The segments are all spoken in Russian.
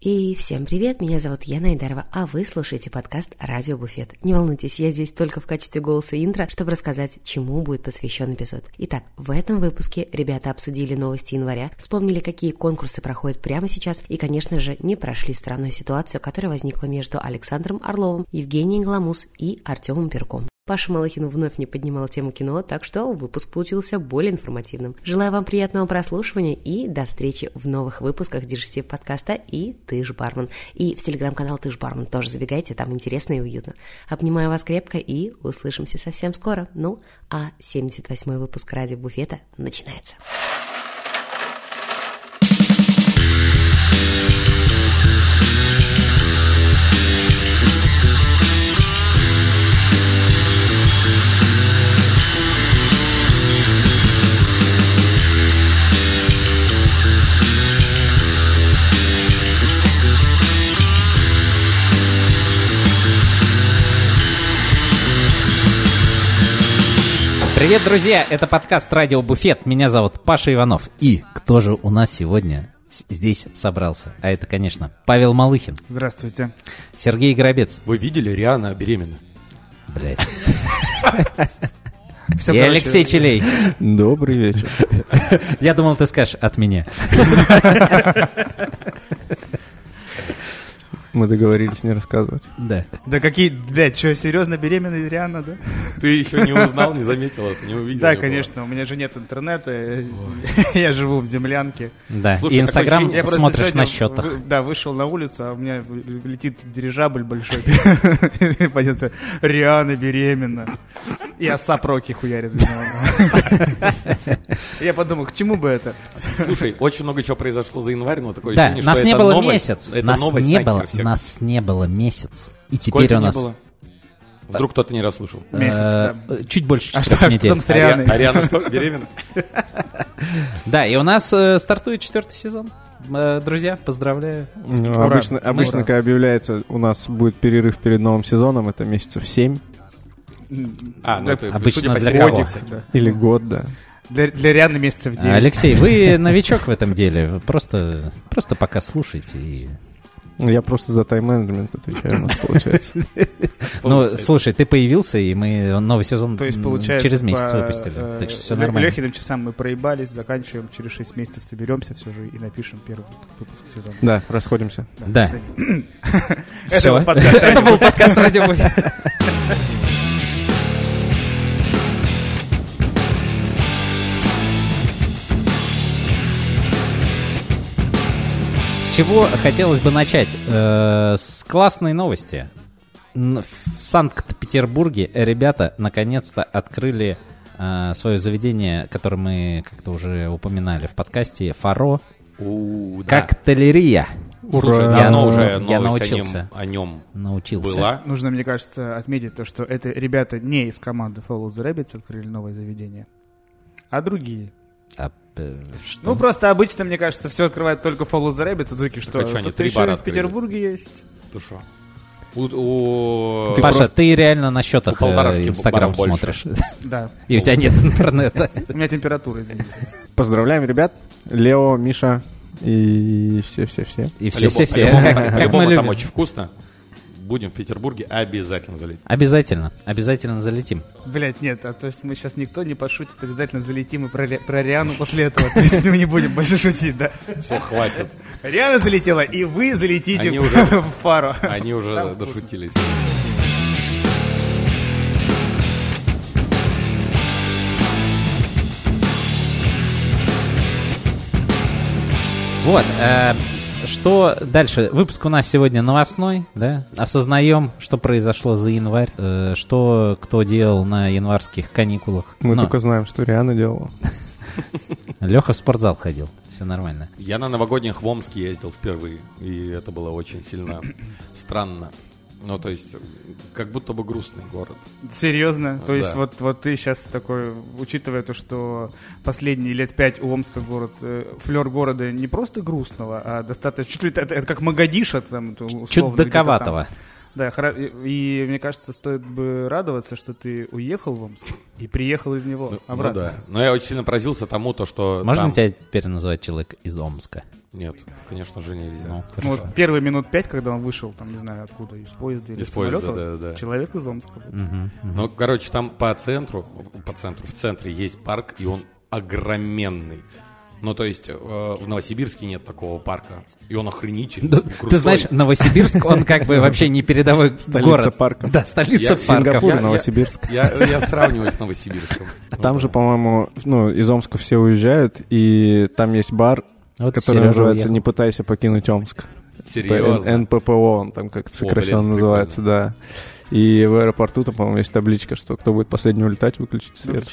И всем привет, меня зовут Яна Айдарова, а вы слушаете подкаст «Радио Буфет». Не волнуйтесь, я здесь только в качестве голоса интро, чтобы рассказать, чему будет посвящен эпизод. Итак, в этом выпуске ребята обсудили новости января, вспомнили, какие конкурсы проходят прямо сейчас, и, конечно же, не прошли странную ситуацию, которая возникла между Александром Орловым, Евгением Гламус и Артемом Перком. Паша Малахин вновь не поднимал тему кино, так что выпуск получился более информативным. Желаю вам приятного прослушивания и до встречи в новых выпусках Дежестив подкаста и Ты ж бармен. И в телеграм-канал Ты ж бармен тоже забегайте, там интересно и уютно. Обнимаю вас крепко и услышимся совсем скоро. Ну, а 78-й выпуск Ради Буфета начинается. Привет, друзья! Это подкаст «Радио Буфет». Меня зовут Паша Иванов. И кто же у нас сегодня здесь собрался? А это, конечно, Павел Малыхин, Здравствуйте. Сергей Горобец, Вы видели, Риана беременна? блядь, Всё, и короче, Алексей Челей. Добрый вечер. Я думал, ты скажешь от меня. Мы договорились не рассказывать. Да. Да какие, блядь, что, серьезно беременная Риана, да? Ты еще не узнал, не заметил это, не увидел? Да, конечно, у меня же нет интернета, я живу в землянке. Да. И Инстаграм Я смотришь на счетах. Да, вышел на улицу, а у меня летит дирижабль большой. Понятно, Риана беременна. И оса проки хуярит. Я подумал, к чему бы это? Слушай, очень много чего произошло за январь, но такое Да, нас не было месяц. Это Нас не было, всех. нас не было месяц. И Сколько теперь у не нас... было? Вдруг кто-то не расслышал. Месяц, э, да. Чуть больше А что недель. там с Рианой? Ари- Ариана что, беременна? Да, и у нас э, стартует четвертый сезон. Э, Друзья, поздравляю. Ну, Ура. обычно, обычно, когда объявляется, у нас будет перерыв перед новым сезоном, это месяцев 7 А, ну это, обычно судя по для кого? Или год, да. Для, для Рианы месяцев 9. Алексей, вы новичок в этом деле. Просто, просто пока слушайте. И... Я просто за тайм-менеджмент отвечаю, у нас получается. Ну, слушай, ты появился, и мы новый сезон То есть, м, получается, через месяц выпустили. э, Так что все Лё- нормально. Лёхиным часам мы проебались, заканчиваем, через 6 месяцев соберемся все же и напишем первый выпуск сезона. Да, расходимся. Да. Это был подкаст «Радио чего хотелось бы начать? Э, С классной новости. В Санкт-Петербурге ребята наконец-то открыли э, свое заведение, которое мы как-то уже упоминали в подкасте, Фаро, У, да. коктейлерия. Слушай, Ура. давно Я- уже я новость о научился. нем, о нем Научился. была. Нужно, мне кажется, отметить то, что это ребята не из команды Follow the Rabbits открыли новое заведение, а другие. А, что? Ну, просто обычно, мне кажется, все открывают только Follow the Rabbits, а такие, что, чё, они тут три еще бара и в? Петербурге есть. Ты шо? У, у- Ты, Паша, ты реально на счетах э, Инстаграм смотришь. Да. И у тебя нет интернета. У меня температура, извините. Поздравляем, ребят. Лео, Миша и все-все-все. И все-все-все. любому Как там- очень вкусно. Будем в Петербурге, обязательно залетим. Обязательно, обязательно залетим. Блять, нет, а то есть мы сейчас никто не пошутит, обязательно залетим и про, про Риану после этого. То есть мы не будем больше шутить, да. Все, хватит. Риана залетела, и вы залетите Они в- уже- в фару. Они уже Там вкусно. дошутились. Вот, э, что дальше? Выпуск у нас сегодня новостной, да? Осознаем, что произошло за январь, э, что кто делал на январских каникулах. Мы Ну, только знаем, что Риана делала. Леха в спортзал ходил, все нормально. Я на новогодних в Омске ездил впервые, и это было очень сильно странно. Ну, то есть, как будто бы грустный город. Серьезно? То есть Да. вот, вот ты сейчас такой, учитывая то, что последние лет пять у Омска город, э, флер города не просто грустного, а достаточно, чуть ли это, это как Магадиша там, условно, где-то там. Чудаковатого. Да, и, и мне кажется, стоит бы радоваться, что ты уехал в Омск и приехал из него Ну, ну обратно. да. Но я очень сильно поразился тому, то, что Можно там- тебя теперь называть человек из Омска? Нет, конечно же нельзя. Ну, Ну, вот первые минут пять, когда он вышел, там, не знаю откуда, из поезда или Из поезда, самолета, да, да. человек из Омска. Мгм, мгм. Ну, короче, там по центру, по центру, в центре есть парк, и он огроменный. Ну, то есть, э, в Новосибирске нет такого парка. И он охренительный. Да. Ты знаешь, Новосибирск, он как бы вообще не передовой Столица город. парков. Да, столица Я- парков. Сингапур, Я- Новосибирск. Я, я сравниваю с Новосибирском. А там же, по-моему, ну, из Омска все уезжают, и там есть бар, Вот который Сережа называется уехал. «Не пытайся покинуть Омск». Серьезно. НППО, он там как-то О, сокращенно блин, называется, да. И в аэропорту там, по-моему, есть табличка, что кто будет последний улетать, выключить свет.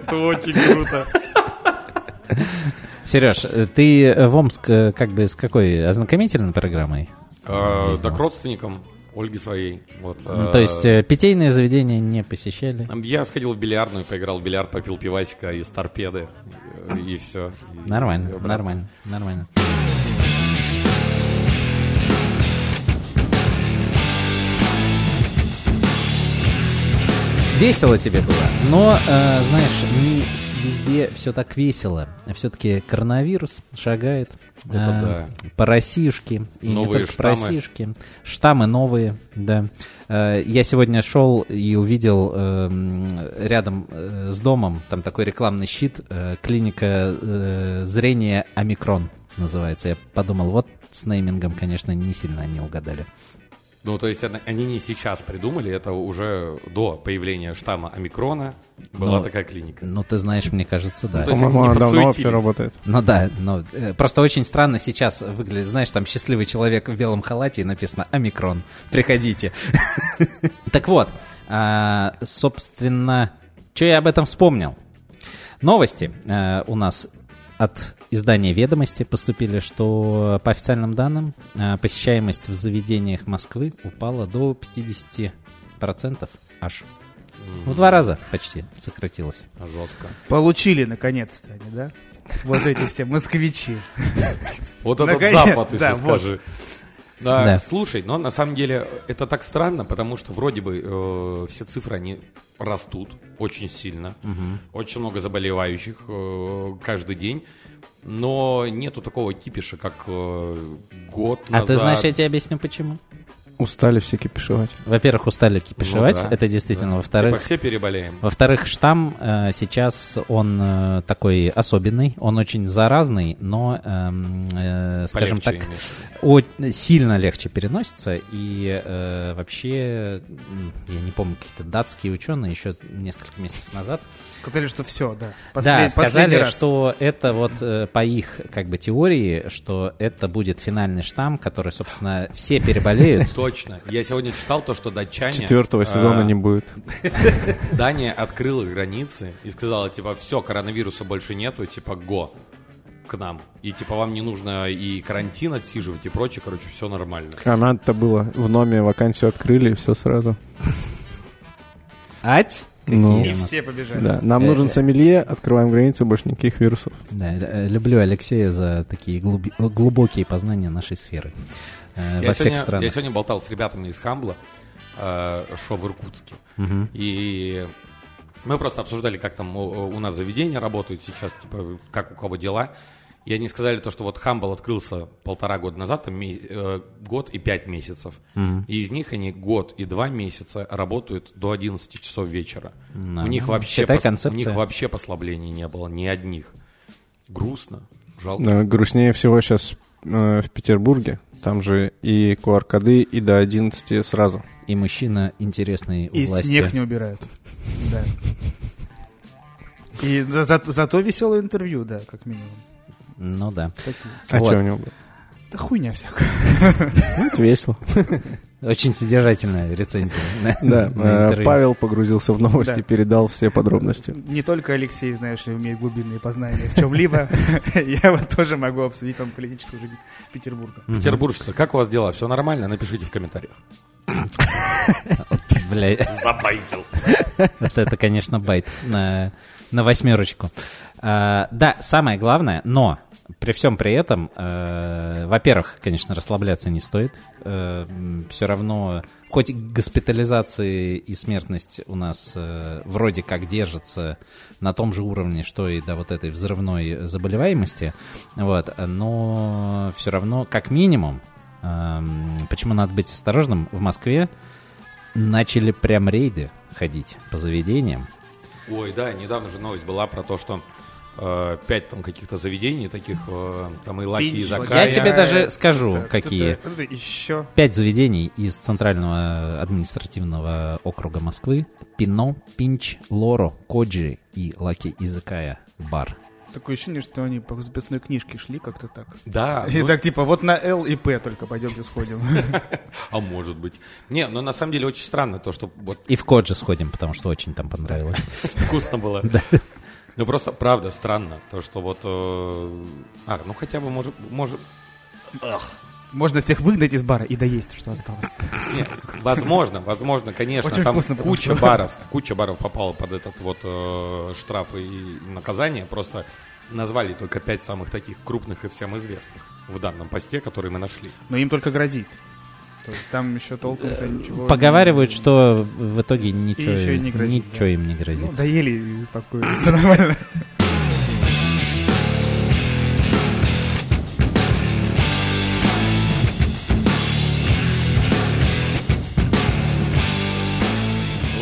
Это очень круто. Сереж, э, ты э, в Омск э, как бы с какой ознакомительной программой? Ездил. да к родственникам Ольги своей. Вот, Ну, э, то есть э, питейные заведения не посещали? Я сходил в бильярдную, поиграл в бильярд, попил пивасика из торпеды, э, и все. Нормально, нормально, нормально. Весело тебе было, но, э, знаешь, не везде все так весело. Все-таки коронавирус шагает Это э, по Россиюшке. И Новые не только по штаммы. Россиюшке. Штаммы новые, да. Э, Я сегодня шел и увидел э, м, рядом э, с домом, там такой рекламный щит, э, клиника э, зрения Омикрон называется. Я подумал, вот с неймингом, конечно, не сильно они угадали. Ну, то есть они- не сейчас придумали, это уже до появления штамма омикрона была Но- такая клиника. Ну, ты знаешь, мне кажется, да. Ну, По-моему, она давно вообще работает. Ну да, но э, просто очень странно сейчас выглядит. Знаешь, там счастливый человек в белом халате и написано «Омикрон». Приходите. Так вот, а, собственно, что я об этом вспомнил? Новости э, у нас от издания «Ведомости» поступили, что по официальным данным э, посещаемость в заведениях Москвы упала до 50% аж. В два раза почти сократилась. Жестко. Получили, наконец-то они, да? Вот эти все москвичи. Вот этот запад еще скажи. Да, Да. слушай, но на самом деле это так странно, потому что вроде бы э, все цифры, они растут очень сильно. Очень много заболевающих э, каждый день. Но нету такого кипиша, как э, год А ты назад. знаешь, я тебе объясню почему. Устали все кипишевать. Во-первых, устали кипишевать, Ну да, это действительно. да. Во-вторых, Типа все переболеем. во-вторых, штамм э, сейчас он э, такой особенный, он очень заразный, но, эм, э, скажем Полегче так, о- сильно легче переносится. И э, вообще, я не помню, какие-то датские ученые еще несколько месяцев назад Сказали, что все, да. да, Послед- последний сказали, раз. что это вот э, по их как бы теории, что это будет финальный штамм, который, собственно, все переболеют. Точно. Я сегодня читал то, что датчане... Четвертого сезона а, не будет. Дания открыла границы и сказала, типа, все, коронавируса больше нету, типа, го к нам. И, типа, вам не нужно и карантин отсиживать и прочее, короче, все нормально. А надо-то было. В Номе вакансию открыли, и все сразу. Ать? Ну, И все побежали. да. Нам Э, нужен э. сомелье, открываем границы, больше никаких вирусов. Да, э, люблю Алексея за такие глуби- глубокие познания нашей сферы э, Я во всех сегодня, странах. я сегодня болтал с ребятами из Хамбла, э, шо в Иркутске. Мгм. И мы просто обсуждали, как там у, у нас заведения работают сейчас, типа, как у кого дела. И они сказали то, что вот Хамбл открылся полтора года назад, там э, год и пять месяцев. И из них они год и два месяца работают до 11 часов вечера. Да. У них вообще Считай, пос- у них вообще послаблений не было, ни одних. Грустно, жалко. Да, грустнее всего сейчас в Петербурге. Там же и QR-коды, и до 11 сразу. И мужчина интересный у И власти. снег не убирают. Да. И за- за- зато веселое интервью, да, как минимум. Ну да. А Вот. что у него было? Да хуйня всякая. Ну, весело. Очень содержательная рецензия. на- Да, на э. Павел погрузился в новости, Да. передал все подробности. Не только Алексей, знаешь ли, имеет глубинные познания в чем-либо. Я вот тоже могу обсудить вам политическую жизнь Петербурга. Петербуржцы, как у вас дела? Все нормально? Напишите в комментариях. Бля, Забайтил. вот это, конечно, байт. На- на восьмерочку. А, да, самое главное, но при всем при этом, э, во-первых, конечно, расслабляться не стоит. Э, все равно, хоть госпитализации и смертность у нас э, вроде как держится на том же уровне, что и до вот этой взрывной заболеваемости, вот, но все равно, как минимум, э, почему надо быть осторожным, в Москве начали прям рейды ходить по заведениям. Ой, да, недавно же новость была про то, что э, пять там каких-то заведений, таких э, там Lucky Izakaya. Я тебе даже скажу, Это- какие. это- это еще. Пять заведений из Центрального административного округа Москвы. Pino, Pinch, Loro, Koji и Lucky Izakaya бар. Такое ощущение, что они по записной книжке шли как-то так. Да, И ну, так типа, вот на Л и П только пойдемте сходим. а может быть. Не, но на самом деле очень странно то, что вот И в Коджи сходим, потому что очень там понравилось. вкусно было. Ну просто правда странно, то что вот, э, а, ну хотя бы может, может, Можно всех выгнать из бара и доесть, что осталось. Нет, возможно, возможно, конечно, Очень там вкусно, куча что- баров, куча баров попала под этот вот э, штраф и наказание, просто назвали только пять самых таких крупных и всем известных в данном посте, который мы нашли. Но им только грозит. То есть там еще толком-то ничего... Поговаривают, что в итоге ничего, еще и не грозит, ничего да. им не грозит. Ну, доели всё нормально.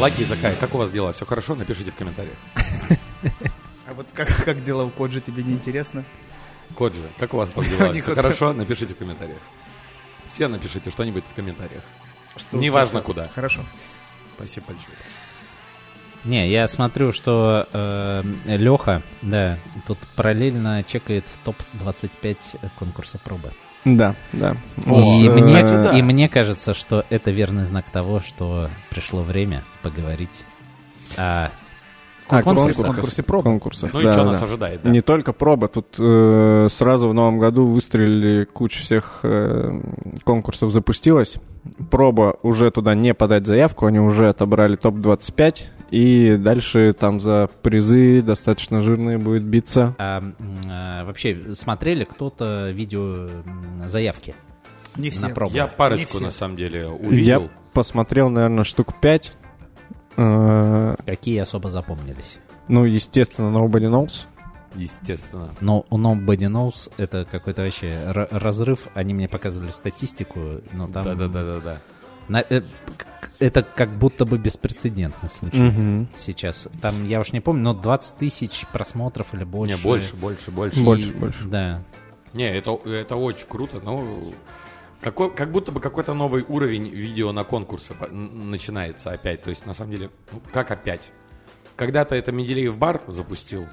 Лаки и Закай, как у вас дела? Все хорошо? Напишите в комментариях. А вот как, как дела в Кодже, тебе не интересно? Коджи, как у вас там дела? Не Все хорошо? Напишите в комментариях. Все напишите что-нибудь в комментариях. Что Неважно куда. Хорошо. Спасибо большое. Не, я смотрю, что Леха, да, тут параллельно чекает топ-25 конкурса пробы. Да, да. И, Вот, э, мне, кстати, да. и мне кажется, что это верный знак того, что пришло время поговорить о а, конкурсе. конкурсе пробы. Конкурсах, Ну да, и что да. нас ожидает? да? Не только проба, тут э, сразу в новом году выстрелили, куча всех э, конкурсов запустилась. Проба уже туда не подать заявку, они уже отобрали топ-25, и дальше там за призы достаточно жирные будет биться. А, а, вообще, смотрели кто-то видео заявки Не все. на пробу? Я Не парочку, все. на самом деле, Я увидел. посмотрел, наверное, штук 5. Какие особо запомнились? ну, естественно, Nobody Knows. Естественно. Но у Nobody Knows это какой-то вообще разрыв. Они мне показывали статистику, но там... Да-да-да-да. на- э, это как будто бы беспрецедентный случай Мгм. сейчас. Там, я уж не помню, но 20 тысяч просмотров или больше. Не, больше, больше, больше. И- Больше, больше. Да. Не, это, это очень круто, но какой, как будто бы какой-то новый уровень видео на конкурсы начинается опять. То есть, на самом деле, ну, как опять? Когда-то это Менделеев бар запустил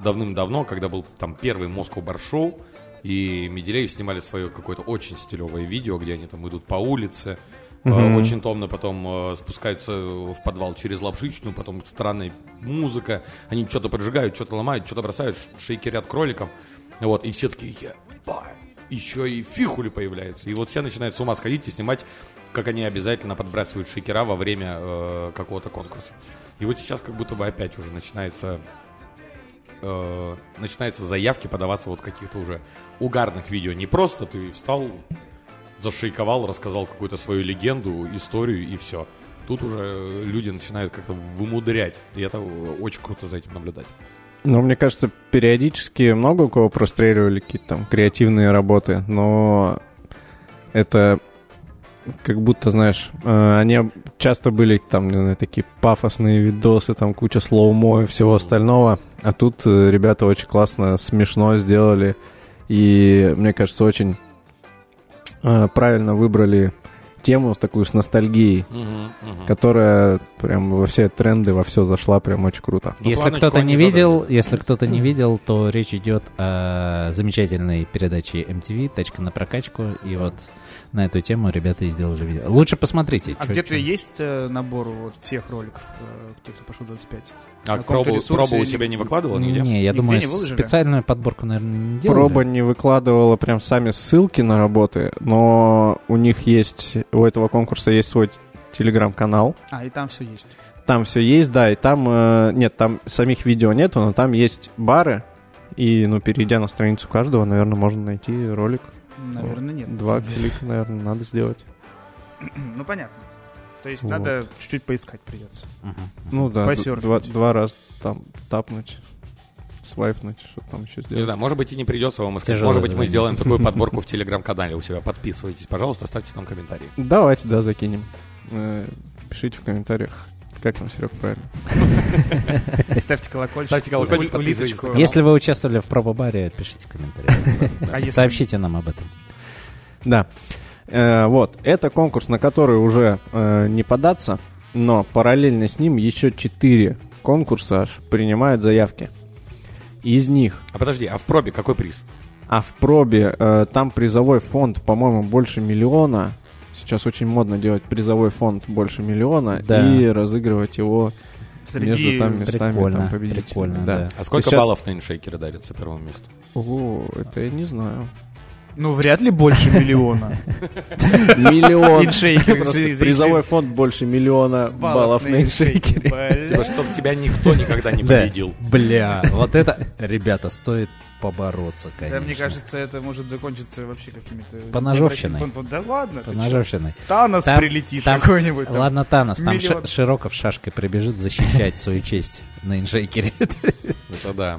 давным-давно, когда был там первый Москва бар шоу, и Менделеев снимали свое какое-то очень стилевое видео, где они там идут по улице, э, очень томно потом э, спускаются в подвал через лапшичную, потом странная музыка, они что-то поджигают, что-то ломают, что-то бросают, шейкерят кроликом, вот, и все такие, ебать, еще и фихули появляются, и вот все начинают с ума сходить и снимать, как они обязательно подбрасывают шейкера во время э, какого-то конкурса. И вот сейчас как будто бы опять уже начинается э, начинаются заявки подаваться вот каких-то уже угарных видео. Не просто ты встал, зашейковал, рассказал какую-то свою легенду, историю и все. Тут уже люди начинают как-то вымудрять. И это э, очень круто за этим наблюдать. Ну, мне кажется, периодически много у кого простреливали какие-то там креативные работы, но это как будто, знаешь, э, они часто были там, не знаю, такие пафосные видосы, там куча слоумо и всего остального, а тут э, ребята очень классно, смешно сделали, и, мне кажется, очень э, правильно выбрали тему такую с ностальгией, которая прям во все тренды, во все зашла, прям очень круто. Ну, если кто-то не видел, задали. если кто-то не видел, то речь идет о замечательной передаче MTV «Тачка на прокачку». И вот на эту тему ребята и сделали видео. Лучше посмотрите. А где-то есть э, набор вот всех роликов, э, те, кто пошел 25? А пробу, пробу у себя не выкладывал нигде? Не, я Нигде думаю, не выложили? специальную подборку, наверное, не делали. Проба не выкладывала прям сами ссылки на работы, но у них есть, у этого конкурса есть свой телеграм-канал, А, и там все есть. Там все есть, да, и там, э, нет, там самих видео нету, но там есть бары, и, ну, перейдя на страницу каждого, наверное, можно найти ролик. Наверное, нет. Два клика, наверное, надо сделать. Ну, понятно. То есть Вот. надо чуть-чуть поискать придется. Ну да, два, два раза там тапнуть, свайпнуть, что там еще Не сделать. знаю, может быть и не придется вам искать. Может быть мы сделаем такую подборку в телеграм-канале у себя. Подписывайтесь, пожалуйста, ставьте там комментарии. Давайте, да, закинем. Э, Пишите в комментариях, как там, Серег, правильно. Ставьте колокольчик. Ставьте колокольчик, улиточку. Если вы участвовали в пробо-баре, пишите в комментариях. А Сообщите нам об этом. Да. Э, вот, это конкурс, на который уже э, не податься, но параллельно с ним еще четыре конкурса принимают заявки. Из них, А подожди, а в пробе какой приз? а в пробе э, там призовой фонд, по-моему, больше миллиона. Сейчас очень модно делать призовой фонд больше миллиона Да. и разыгрывать его Среди- между там местами Прикольно, там, победителей. прикольно, да. да. А сколько Сейчас- баллов на иншейкеры дарится первому месту? О, это я не знаю. Ну, вряд ли больше миллиона. Миллион. Призовой фонд больше миллиона баллов на иншейкере. Типа, чтобы тебя никто никогда не победил. Бля, вот это, ребята, стоит побороться, Да, конечно. мне кажется, это может закончиться вообще какими-то... Поножовщиной. Пон- Да ладно? Поножовщиной. Танос Там- прилетит там- какой-нибудь. там. Ладно, Танос, там миллион. Ши- Широков шашкой прибежит защищать свою честь на инжейкере. Это да.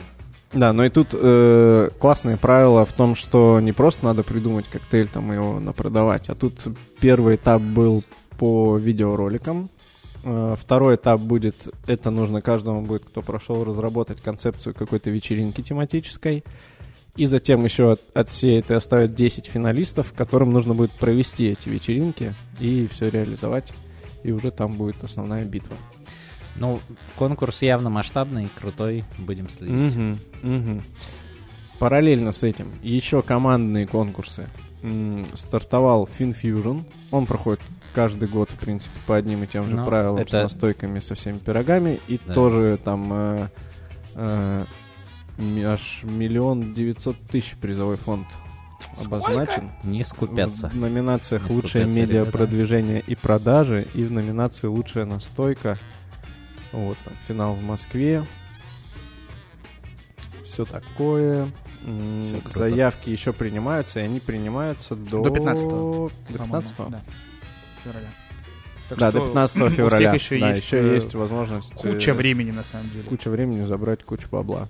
Да, но и тут э, классное правило в том, что не просто надо придумать коктейль там и его напродавать, а тут первый этап был по видеороликам, второй этап будет, это нужно каждому будет, кто прошел, разработать концепцию какой-то вечеринки тематической, и затем еще от, отсеять и оставить 10 финалистов, которым нужно будет провести эти вечеринки и все реализовать, и уже там будет основная битва. Ну, конкурс явно масштабный, крутой, будем следить. Мгм, мгм. Параллельно с этим еще командные конкурсы. Стартовал FinFusion. Он проходит каждый год, в принципе, по одним и тем же Ну, правилам, это- с настойками, со всеми пирогами. И Да. тоже там э, э, аж миллион девятьсот тысяч призовой фонд обозначен. Не скупятся. В номинациях Не «Лучшее скупятся медиапродвижение и продажи» и в номинации «Лучшая настойка». Вот, там, финал в Москве. Все такое. Круто. Заявки еще принимаются, и они принимаются до... До 15-го, До по-моему, 15 Да. Февраля. Так Да, что до 15 у всех февраля. еще да, есть, еще э, есть возможность... Куча э, времени, на самом деле. куча времени забрать кучу бабла.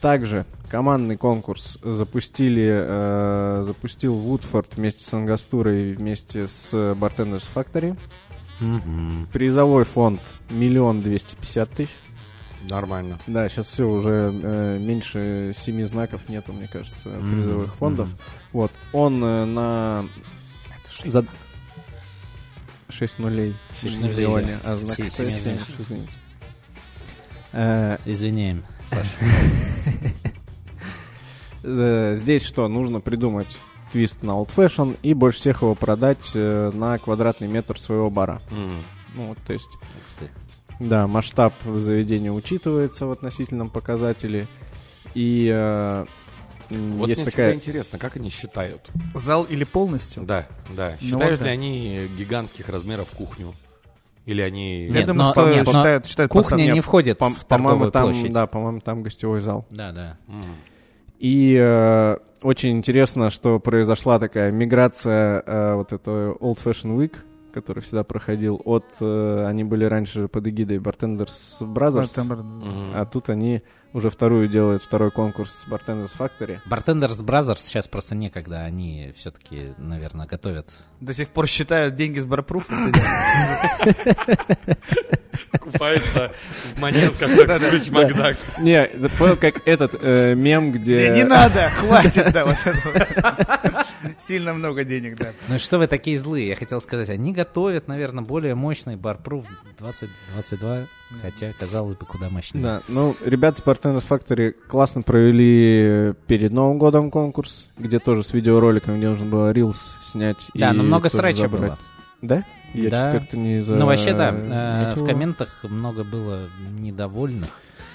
Также командный конкурс запустили, э, запустил Вудфорд вместе с Ангастурой, вместе с Bartenders Factory. Мгм. Призовой фонд миллион двести пятьдесят тысяч. Нормально. Да, сейчас все уже э, меньше семи знаков нету, мне кажется, призовых фондов. мгм. Вот он э, на за 6 нулей Шесть в нулей, миллионе, а знак Все- стоит семь меньше, извините. Э, Извиняем. э, Здесь что, нужно придумать твист на Old Fashion и больше всех его продать э, на квадратный метр своего бара. Мгм. Ну, вот, то есть, да, масштаб заведения учитывается в относительном показателе. И э, Вот есть мне такая... всегда интересно, как они считают. Зал или полностью? Да, да. Ну Считают вот да. ли они гигантских размеров кухню? Или они... Я Нет, думаю, но- что нет, но считают, считают Кухня не входит По- в По-моему, там, площадь. да, по-моему, там гостевой зал. Да, да. М. И э, очень интересно, что произошла такая миграция э, вот этого Old Fashion Week, который всегда проходил от... э, они были раньше под эгидой Bartenders Brothers, Мгм. а тут они уже вторую делают, второй конкурс с Bartenders Factory. Bartenders Brothers сейчас просто некогда, они все-таки, наверное, готовят. До сих пор считают деньги с барпруфа. Купается в монетках, как Скрудж Макдак. Не, понял, как этот э, мем, где... Не, надо, хватит, да, вот этого. Сильно много денег, да. Ну и что вы такие злые? Я хотел сказать, они готовят, наверное, более мощный барпруф 2022, хотя, казалось бы, куда мощнее. Да, ну, ребята с Bartenders Factory классно провели перед Новым годом конкурс, где тоже с видеороликом, где нужно было Reels снять. Да, и но много срача забрать. было. Да? Я Да. как-то не за... Ну, вообще, да, э, в метил. комментах много было недовольных.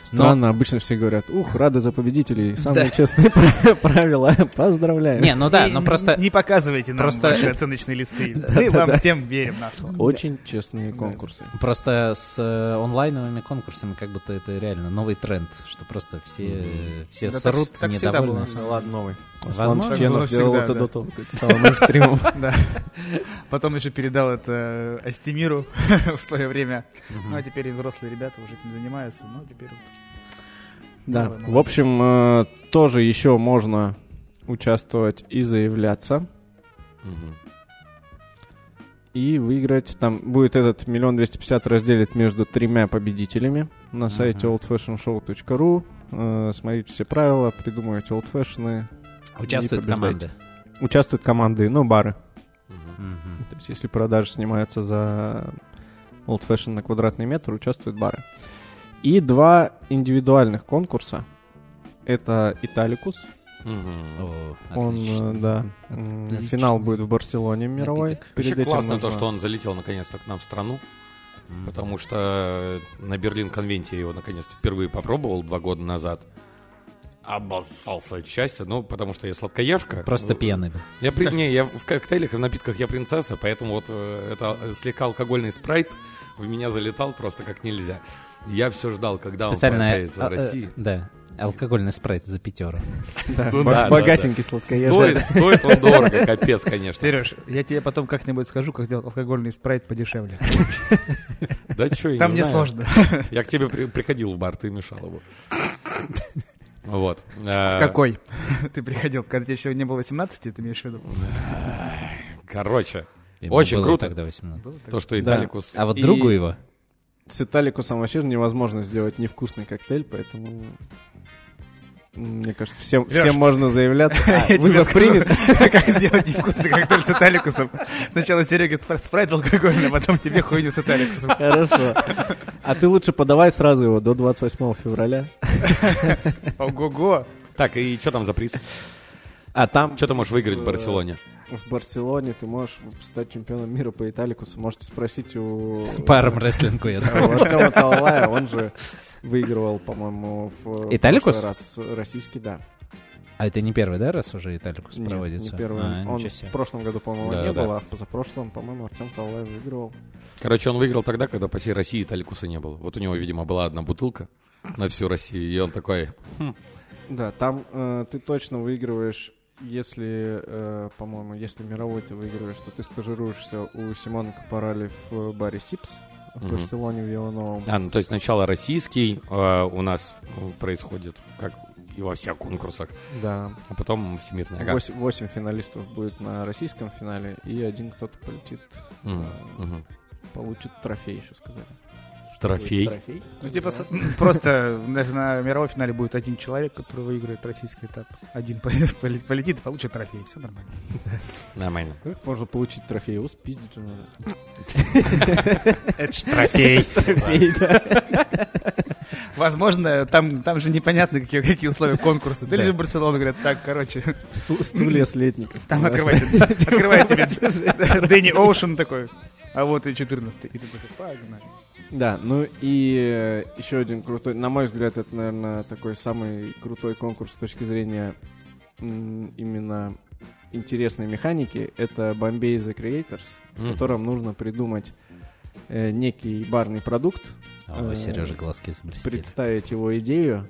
Странно, обычно все говорят, ух, рады за победителей, самые честные пра- правила, поздравляю. Не, ну да, но просто... Не показывайте нам просто- ваши оценочные листы. Мы вам всем верим на слово. Очень честные конкурсы. Просто с э, онлайновыми конкурсами как будто это реально новый тренд, что просто все, все срут, так всегда недовольны. было. Ну ладно, новый. Возможно. Аслан Чеченов было делал всегда, это да. до того, как это стало мейнстримом. Да. Потом еще передал это Астемиру в свое время. Ну, а теперь и взрослые ребята уже этим занимаются. Ну, теперь вот Да, в общем, э, тоже еще можно участвовать и заявляться, и выиграть. Там будет этот миллион двести пятьдесят разделит между тремя победителями на сайте oldfashionshоу.ru. Э, Смотрите все правила, придумывайте олдфэшны. Участвуют команды. Участвуют команды, ну, бары. Мгм. То есть, если продажи снимаются за Old Fashion на квадратный метр, участвуют бары. И два индивидуальных конкурса. Это Италикус. Мгм. О, Он, отлично. э, да, Отлично. финал будет в Барселоне мировой. Напиток. Перед Вообще этим классно нужно- то, что он залетел наконец-то к нам в страну, Мгм. потому что на Берлин-конвенте его наконец-то впервые попробовал два года назад. Обоссался от счастья, ну, потому что я сладкоежка. Просто пьяный был. Я при... Не, я в коктейлях и в напитках я принцесса, поэтому вот э, это э, слегка алкогольный спрайт в меня залетал просто как нельзя. Я все ждал, когда Специально... он появится в э, России. Да, алкогольный спрайт за пятеру. Ну богатенький сладкоежный. Стоит, стоит он дорого, капец, конечно. Сереж, я тебе потом как-нибудь скажу, как сделать алкогольный спрайт подешевле. Да что, я Там не сложно. Я к тебе при- приходил в бар, ты мешал его. Вот. В Э, какой? Ты приходил, когда тебе еще не было 18, ты имеешь в виду? Короче, Ему Очень круто. тогда 18. то, что Да. Италикус... А вот И- другу его... С Италикусом вообще невозможно сделать невкусный коктейль, поэтому... Мне кажется, всем, Лёш, всем можно заявляться. А, Вызов принят. Как сделать невкусный коктейль с Италикусом. Сначала Серега спра- спрайт алкогольный, а потом тебе хуйню с Италикусом. Хорошо. А ты лучше подавай сразу его до 28 февраля. Ого-го. Так, и что там за приз? А там... Что ты можешь выиграть в с, Барселоне? В Барселоне ты можешь стать чемпионом мира по Италикусу. Можете спросить у... По армрестлингу, я думаю. у Артема Талалая. Он же выигрывал, по-моему, в Италикус? прошлый раз российский, да. А это не первый, да, раз уже Италикус Нет, проводится? не первый. А, он в прошлом году, по-моему, Да, не да. был, а в позапрошлом, по-моему, Артем Талалай выигрывал. Короче, он выиграл тогда, когда по всей России Италикуса не было. Вот у него, видимо, была одна бутылка на всю Россию, и он такой... Да, там э, ты точно выигрываешь, если, э, по-моему, если мировой ты выигрываешь, то ты стажируешься у Симона Капарали в баре Сипс в. Барселоне в Вилановом. А, ну то есть сначала российский э, у нас э, происходит, как и во всех конкурсах, Да. а потом всемирный. Ага. Восемь, восемь финалистов будет на российском финале, и один кто-то полетит, Мгм, э, мгм. получит трофей, еще сказали. Трофей? Трофей? Ну, типа, просто на, на мировом финале будет один человек, который выиграет российский этап. Один поле- поле- полетит и получит трофей. Все нормально. Нормально. Как можно получить трофей? Его спиздить же надо. Это ж трофей. Трофей, да. Возможно, там, там же непонятно, какие, какие условия конкурса. Ты лежишь в Барселону, говорят, так, короче, Сту- Стулья с летников. там открывает тебе Дэнни Оушен такой, а вот и 14 И ты такой, погнали. Да, ну и э, еще один крутой, на мой взгляд, это, наверное, такой самый крутой конкурс с точки зрения именно интересной механики. Это Bombay The Creators, в Мгм. котором нужно придумать э, некий барный продукт, О, Э, Сережа глазки заблестели. представить его идею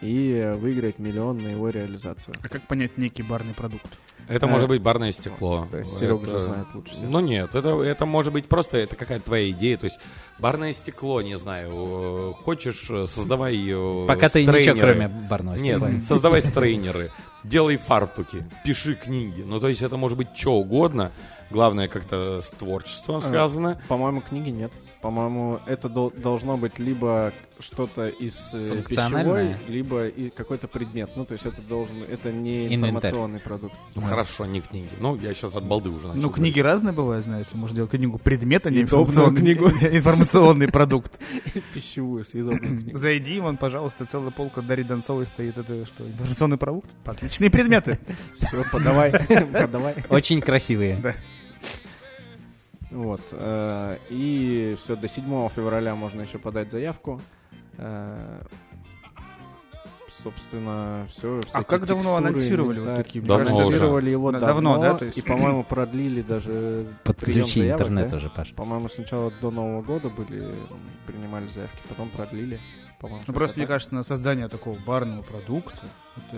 и выиграть миллион на его реализацию. А как понять некий барный продукт? Это Э, может быть барное стекло. То есть Серега Это- же знает лучше всех. Ну нет, это, это может быть просто это какая-то твоя идея. То есть барное стекло, не знаю, э, хочешь, э, создавай э, Пока ты ничего, кроме барного Нет, стекла. создавай стрейнеры, делай фартуки, пиши книги. Ну, то есть это может быть что угодно. Главное, как-то с творчеством А. связано. По-моему, книги нет. По-моему, это дол- должно быть либо что-то из э, Функциональное? пищевой, либо и какой-то предмет. Ну, то есть это должен, это не Инвентарь. информационный продукт. Ну, хорошо, не книги. Ну, я сейчас от балды уже начал. Ну, книги разные бывают, знаешь. Можешь делать книгу предмет, а не информационный, книгу. информационный продукт. Пищевую, съедобную книгу. Зайди, вон, пожалуйста, целая полка Дарьи Донцовой стоит. Это что, информационный продукт? Отличные предметы. Все, подавай, подавай. Очень красивые. Да. Вот. э, И все, до 7 февраля можно еще подать заявку. Э, собственно, все. А как давно анонсировали вот такие? Давно. Анонсировали его Да, давно, давно, да, то есть? и, по-моему, продлили даже прием Подключи заявок, интернет да? уже, Паш. По-моему, сначала до Нового года были, принимали заявки, потом продлили. По-моему, Ну, просто, мне так. кажется, на создание такого барного продукта это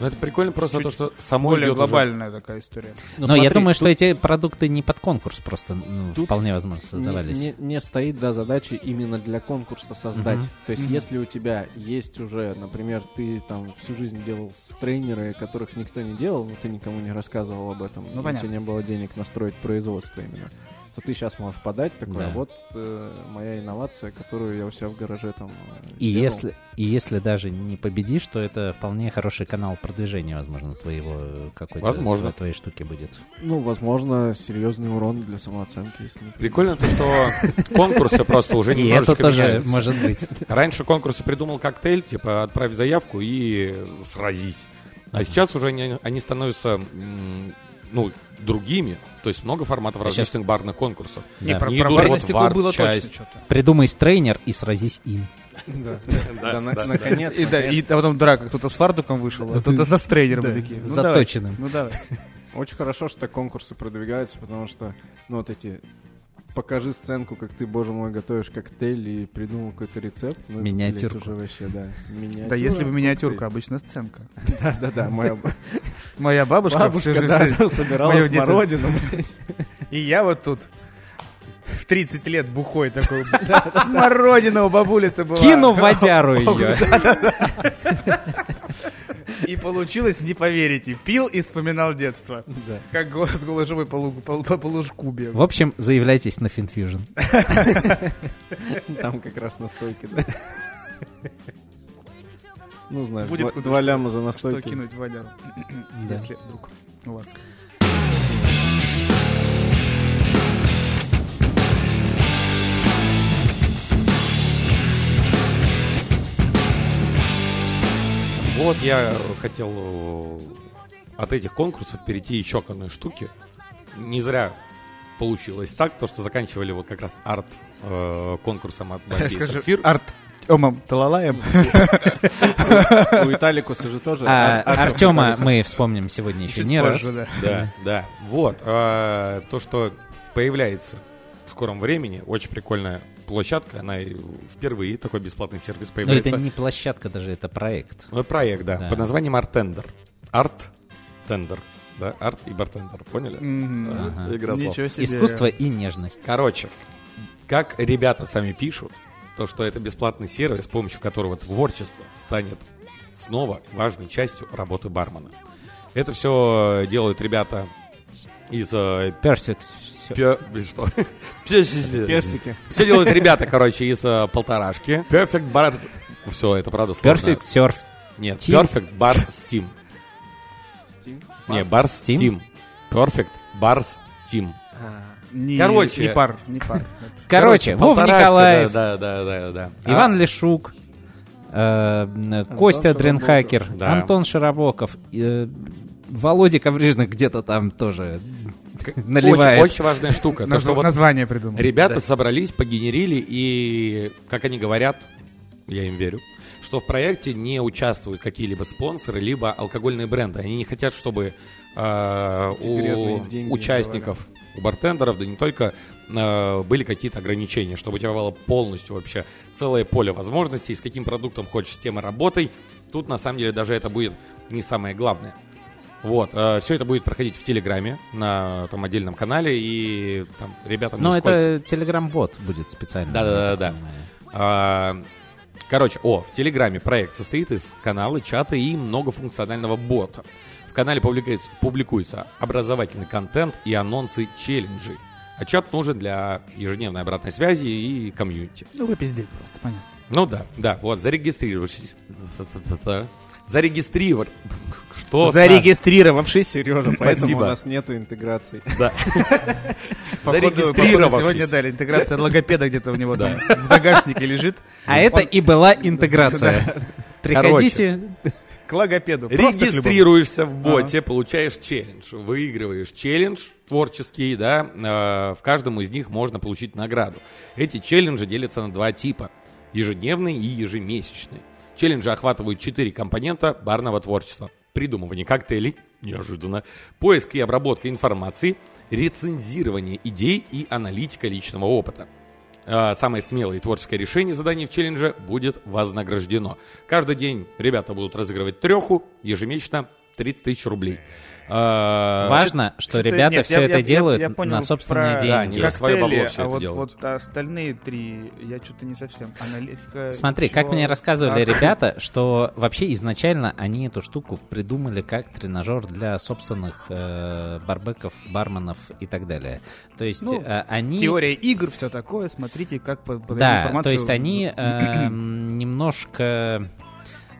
Ну, это прикольно просто то, что само более идет уже- глобальная такая история. Ну, Но я смотри, думаю, что тут эти продукты не под конкурс просто ну, Тут вполне возможно не, создавались. не- не стоит, да, задача именно для конкурса создать. Мгм. То есть, Мгм. если у тебя есть уже, например, ты там всю жизнь делал с тренеры, которых никто не делал, но ты никому не рассказывал об этом, Ну, у понятно. тебя не было денег настроить производство именно, то ты сейчас можешь подать такое, Да. вот э, моя инновация, которую я у себя в гараже там э, И сделал». если, и если даже не победишь, то это вполне хороший канал продвижения, возможно, твоего э, какой-то Возможно. твоей штуки будет. Ну, возможно, серьезный урон для самооценки, если не Прикольно то, что конкурсы просто уже И это немножечко тоже может быть. Раньше конкурсы придумал коктейль, типа отправь заявку и сразись. А сейчас уже они, они становятся ну, другими. То есть много форматов различных барных конкурсов. Да. про, про барный вот было точно часть. что-то. Придумай стрейнер и сразись им. Да, да, на- наконец, И, да, и потом драка, кто-то с фартуком вышел, а кто-то за стрейнером такие. Ну, Заточенным. Ну давай. Очень хорошо, что так конкурсы продвигаются, потому что, ну, вот эти покажи сценку, как ты, боже мой, готовишь коктейль и придумал какой-то рецепт. Ну, это, Миниатюрку. уже вообще, да. Миниатюра, Да если бы миниатюрка, обычно сценка. Да-да-да, моя Моя бабушка, бабушка, всю жизнь- да, да, собирала смородину. И я вот тут в 30 лет бухой такой. Смородина у бабули-то была. Кину водяру ее. И получилось, не поверите, пил и вспоминал детство. Да. Как с голышевой по, лугу- по, по, по лужку бегал. В общем, заявляйтесь на FinFusion. Там как раз настойки, да. Ну, знаешь, Будет два- два что- ляма за Что настойки. кинуть в Да. если вдруг у вас. Вот я хотел э, от этих конкурсов перейти еще к одной штуке. Не зря получилось так, то, что заканчивали вот как раз арт э, конкурсом от Бомбей Скажи, Сапфир. Арт Омом Талалаем. У Италикуса же тоже... А ар- арт- Артема мы вспомним сегодня еще не раз. да. Да. Вот. э, то, что появляется в скором времени, очень прикольная площадка, она впервые такой бесплатный сервис Но появляется. это не площадка даже, это проект. Ну, проект, да, Да. под названием Artender. Art-tender. Да, арт и бартендер, поняли? Ага. Это игра слов. Ничего себе. Искусство и нежность. Короче, как ребята сами пишут, то, что это бесплатный сервис, с помощью которого творчество станет снова важной частью работы бармена. Это все делают ребята из... э, Персик. всё. Пе- что? Персики. Все делают ребята, короче, из э, полторашки. Perfect Bar... Все, это правда сложно. Персик, серф. Нет, Team. Perfect Bar Steam. Не, Bar Steam? Steam. Perfect Bars Team. Не- Короче. Не пар, не пар. Короче, Вов Николаев, Да, да, да, да. да. Иван Лешук, э, Костя. Дренхакер, Да. Антон Широбоков, э, Володя Коврижных где-то там тоже наливает. Очень, очень важная штука. То, Назв- что вот Название придумал. ребята собрались, погенерили, и, как они говорят, я им верю, что в проекте не участвуют какие-либо спонсоры, либо алкогольные бренды. Они не хотят, чтобы э, у участников, у бартендеров, да не только, э, были какие-то ограничения, чтобы у тебя было полностью вообще целое поле возможностей, с каким продуктом хочешь, с тем и работай. Тут, на самом деле, даже это будет не самое главное. Вот, все это будет проходить в Телеграме, на там отдельном канале, и там ребятам Но это телеграм-бот будет специально. Да-да-да-да. я так понимаю. А, Короче, о, в Телеграме проект состоит из канала, чата и многофункционального бота. В канале публикуется, публикуется образовательный контент и анонсы челленджей. А чат нужен для ежедневной обратной связи и комьюнити. Ну, вы пиздец просто, понятно. Ну да, да, вот, зарегистрируйтесь. Зарегистрировать. Что? Зарегистрировавшись. Сережа, поэтому у Спасибо. нас нету интеграции. Да. Походу, сегодня Зарегистрировавшись. дали интеграция логопеда где-то у него там в загашнике лежит. А это и была интеграция. Приходите. К логопеду. Регистрируешься в боте, получаешь челлендж, выигрываешь челлендж творческий, да, э, в каждом из них можно получить награду. Эти челленджи делятся на два типа, ежедневный и ежемесячный. Челленджи охватывают четыре компонента барного творчества. Придумывание коктейлей, неожиданно, поиск и обработка информации, рецензирование идей и аналитика личного опыта. А, Самое смелое творческое решение заданий в челлендже будет вознаграждено. Каждый день ребята будут разыгрывать треху, ежемесячно 30 тысяч рублей. А, Важно, что Что-то ребята нет, все я- это я- я- делают я понял на собственные про Да, деньги. за свое бабло всё а это вот, делают. вот остальные три, я что-то не совсем. Аналитика. Смотри, как чего? мне рассказывали Как? ребята, что вообще изначально они эту штуку придумали как тренажер для собственных э, барбеков, барменов и так далее. То есть Ну, э, они... Теория игр, все такое. Смотрите, как по- подаем Да, информацию. то есть они эм, немножко э,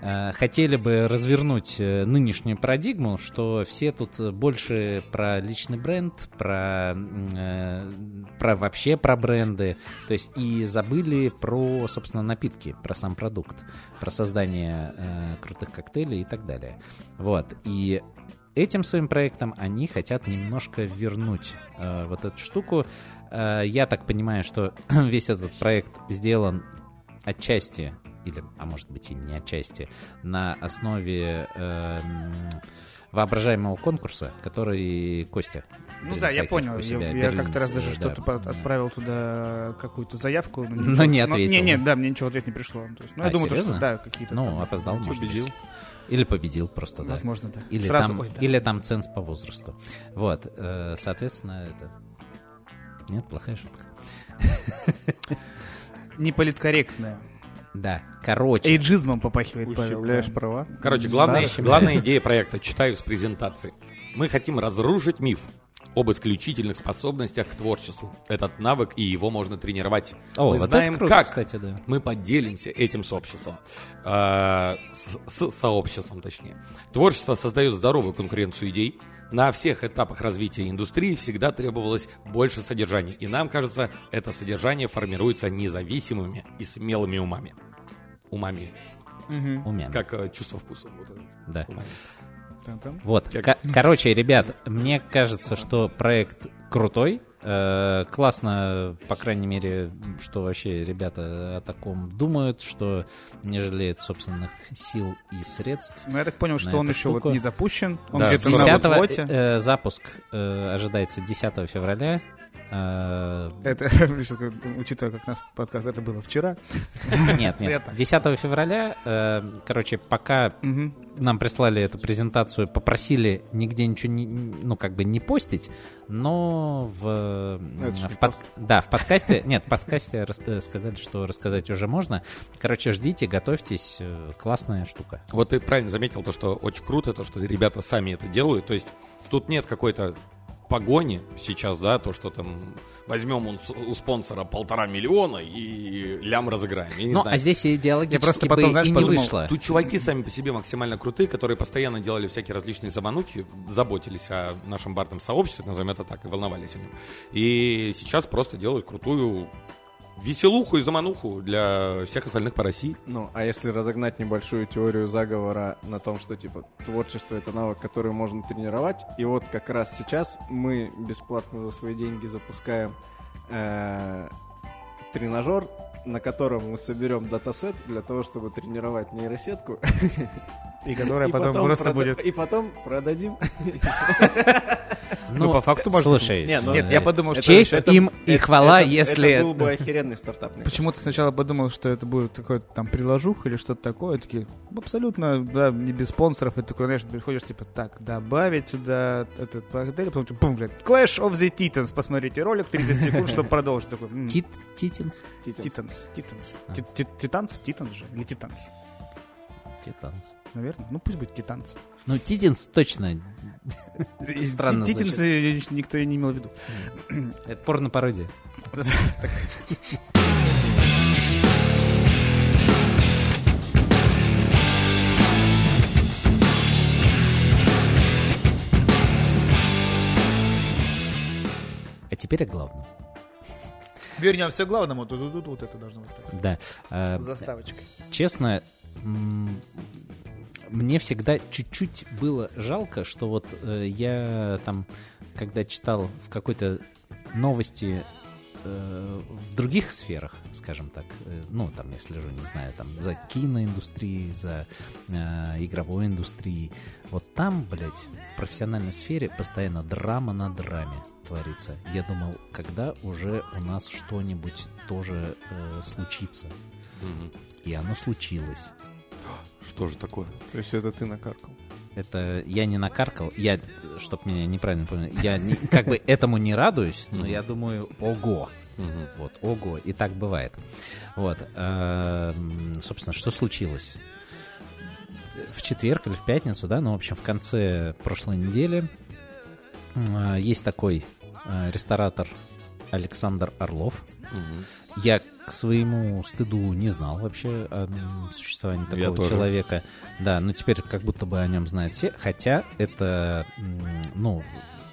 хотели бы развернуть э, нынешнюю парадигму, что все тут больше про личный бренд, про, э, про вообще про бренды, то есть и забыли про, собственно, напитки, про сам продукт, про создание э, крутых коктейлей и так далее. Вот, и этим своим проектом они хотят немножко вернуть э, вот эту штуку. Э, я так понимаю, что весь этот проект сделан отчасти, или, а может быть и не отчасти, на основе эм, воображаемого конкурса, который Костя. Ну да, я понял. Я, себя, я как-то раз берлинец, даже да, что-то отправил туда какую-то заявку. Но ничего- не ответил. Не, не, да, мне ничего ответ не пришло. То есть, ну, я А, думаю, то, что да, какие-то Ну, там, опоздал, может победил. быть. Или победил просто, да. Возможно, да. Или, Сразу, там, ой, да. или там ценз по возрасту. Вот, э, соответственно, это... Нет, плохая шутка. Не политкорректная. Да, короче. Эйджизмом попахивает, Павел. Ущемляешь да. права. Короче, главная, главная идея проекта, читаю с презентации. Мы хотим разрушить миф об исключительных способностях к творчеству. Этот навык, и его можно тренировать. О, Мы вот знаем, круто, как. кстати, да. Мы поделимся этим с обществом. А, с, с сообществом, точнее. Творчество создает здоровую конкуренцию идей. На всех этапах развития индустрии всегда требовалось больше содержания. И нам кажется, это содержание формируется независимыми и смелыми умами. Умами. Мгм. Умен. Как э, чувство вкуса. Вот это. Да. Умами. Вот. Как- Ко- короче, ребят, мне кажется, что проект крутой. Э, классно, по крайней мере, что вообще ребята о таком думают, что не жалеют собственных сил и средств. Ну, я так понял, что На он еще вот штуку. не запущен. Он Да, где-то на 10 вот-воте. э, запуск э, ожидается 10 февраля. Э, Это, учитывая, как наш подкаст, это было вчера. Нет, нет. Это. 10 февраля, э, короче, пока Мгм. Нам прислали эту презентацию, попросили нигде ничего, не, ну, как бы не постить, но в, в под- да, в подкасте, нет, в подкасте э, сказали, что рассказать уже можно. Короче, ждите, готовьтесь, э, классная штука. Вот ты правильно заметил то, что очень круто, то, что ребята сами это делают. То есть тут нет какой-то погони сейчас, да, то, что там возьмем с- у спонсора полтора миллиона и лям разыграем. Я не Ну, знаю. а здесь идеологически Я просто бы потом, знаешь, и не подумал, вышло. Тут чуваки сами по себе максимально крутые, которые постоянно делали всякие различные заманухи, заботились о нашем барном сообществе, назовем это так, и волновались о нем. И сейчас просто делают крутую веселуху и замануху для всех остальных по России. Ну, а если разогнать небольшую теорию заговора на том, что, типа, творчество — это навык, который можно тренировать, и вот как раз сейчас мы бесплатно за свои деньги запускаем э, тренажер, на котором мы соберем датасет для того, чтобы тренировать нейросетку. И которая И потом просто прода- будет... И потом продадим. Ну, по факту, может, Слушай, ну, Нет, э, я подумал, что... честь это- им и хвала, это- если... Это был бы охеренный стартап. Почему-то сначала подумал, что это будет такой там приложух или что-то такое. Такие, абсолютно, да, не без спонсоров. И такой, знаешь, приходишь, типа, так, добавить сюда этот коктейль, потом, бум, блядь, Clash of the Titans, посмотрите ролик, 30 секунд, чтобы продолжить. Titans, Titans. А. Ти- ти- Titans? Titans же? Или Titans? Titans. Наверное. Ну, пусть будет Titans. Ну, Titans точно. Странно э, никто и не имел в виду. Это порно-пародия. А теперь о главном. Вернемся к главному. Тут вот это должно быть так. Да. э, С заставочкой. честно, мне всегда чуть-чуть было жалко, что вот э, я там, когда читал в какой-то новости э, в других сферах, скажем так, э, ну, там, я слежу, не знаю, там, за киноиндустрией, за э, игровой индустрией, вот там, блядь, в профессиональной сфере постоянно драма на драме творится. Я думал, когда уже у нас что-нибудь тоже э, случится. Мгм. И оно случилось. Что же такое? То есть это ты накаркал. Это я не накаркал, я, чтоб меня неправильно поняли, я не- как бы этому не радуюсь, но я думаю, ого, вот, ого, и так бывает. Вот, эм, собственно, что случилось? В четверг или в пятницу, да, ну, в общем, в конце прошлой недели э, есть такой э, ресторатор Александр Орлов. Мгм. Я к своему стыду не знал вообще о существовании Я такого тоже. человека. Да, но теперь как будто бы о нем знают все. Хотя это, ну,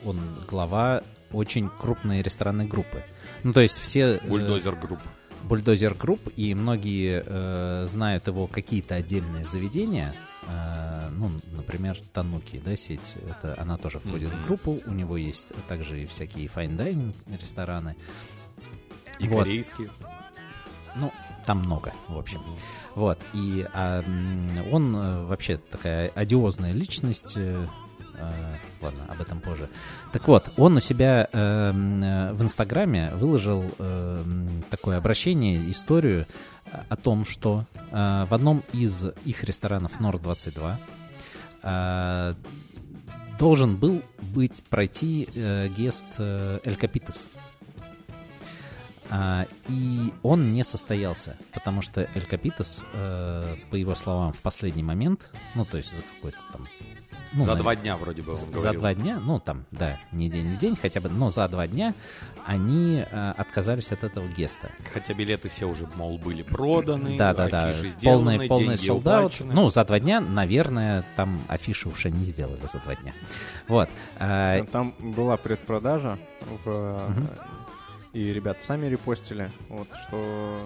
он глава очень крупной ресторанной группы. Ну, то есть все... э, Bulldozer Group. Bulldozer Group, и многие э, знают его какие-то отдельные заведения. Э, ну, например, Тануки, да, сеть. Это, она тоже входит Мгм. в группу. У него есть также и всякие dining рестораны. И Вот. корейские. Ну, там много, в общем. Вот, и а, он э, вообще такая одиозная личность. Э, ладно, об этом позже. Так вот, он у себя э, м, э, в Инстаграме выложил э, м, такое обращение, историю о том, что э, в одном из их ресторанов Нор-22 э, должен был быть пройти гест Эль Капитес. А, и он не состоялся, потому что Эль Капитес, по его словам, в последний момент, ну, то есть за какой-то там... ну, За два дня вроде бы он за говорил. два дня, ну, там, да, не день, не день хотя бы, но за два дня они э, отказались от этого геста. Хотя билеты все уже, мол, были проданы, Да, да, да, афиши сделаны, полный, полный деньги солдат. уплачены. Ну, за два дня, наверное, там афиши уже не сделали за два дня. Вот. э, Там была предпродажа, в, Мгм. и ребята сами репостили, вот, что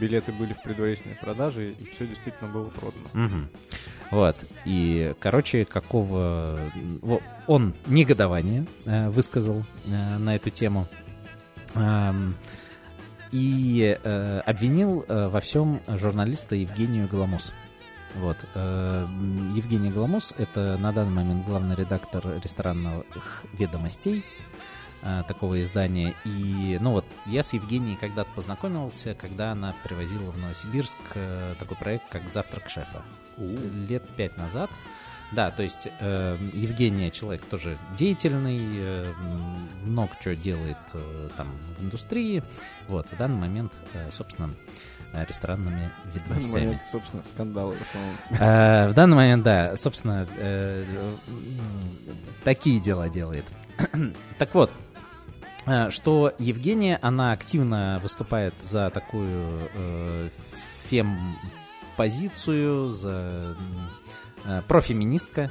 билеты были в предварительной продаже, и все действительно было продано. Мгм. Вот. И, короче, какого... Он негодование э, высказал э, на эту тему. И э, обвинил во всем журналиста Евгению Голомус. Вот. Евгений Голомус — это на данный момент главный редактор ресторанных ведомостей такого издания. И, ну вот, я с Евгенией когда-то познакомился, когда она привозила в Новосибирск э, такой проект, как «Завтрак шефа». Лет пять назад. Да, то есть э, Евгения человек тоже деятельный, э, много чего делает э, там в индустрии. Вот, в данный момент, э, собственно, э, ресторанными В данный ведомостями. момент, собственно, скандалы в основном. Э, В данный момент, да, собственно, э, такие дела делает. Так вот, что Евгения, она активно выступает за такую э, фем-позицию, за э, профеминистка,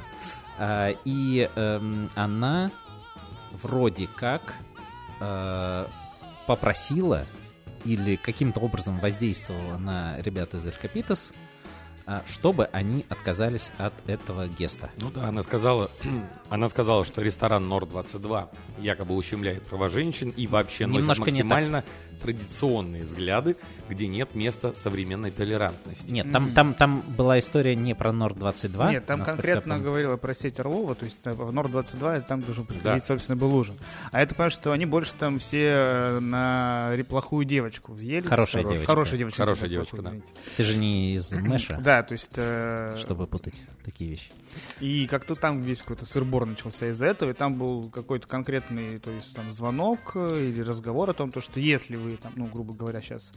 Э, и эм, она вроде как э, попросила или каким-то образом воздействовала на ребят из Элькапитас, а, чтобы они отказались от этого геста. Ну да, она сказала, она сказала, что ресторан Нор-22 якобы ущемляет права женщин и вообще носит Немножко не так. максимально традиционные взгляды, где нет места современной толерантности. Нет, там, там, там была история не про Нор-22. Нет, там конкретно говорила про сеть Орлова, то есть э, в Нор-22 там должен приходить, Да. собственно, был ужин. А это, понимаешь, что они больше там все э, на плохую девочку взъелись. Хорошая Хорош- девочка. Хорошая девочка. Хорошая девочка, плохую, да. извините. Ты же не из Мэша, Да, то есть... э, чтобы путать такие вещи. И как-то там весь какой-то сырбор начался из-за этого, и там был какой-то конкретный, то есть там звонок или разговор о том, то, что если вы там, ну, грубо говоря, сейчас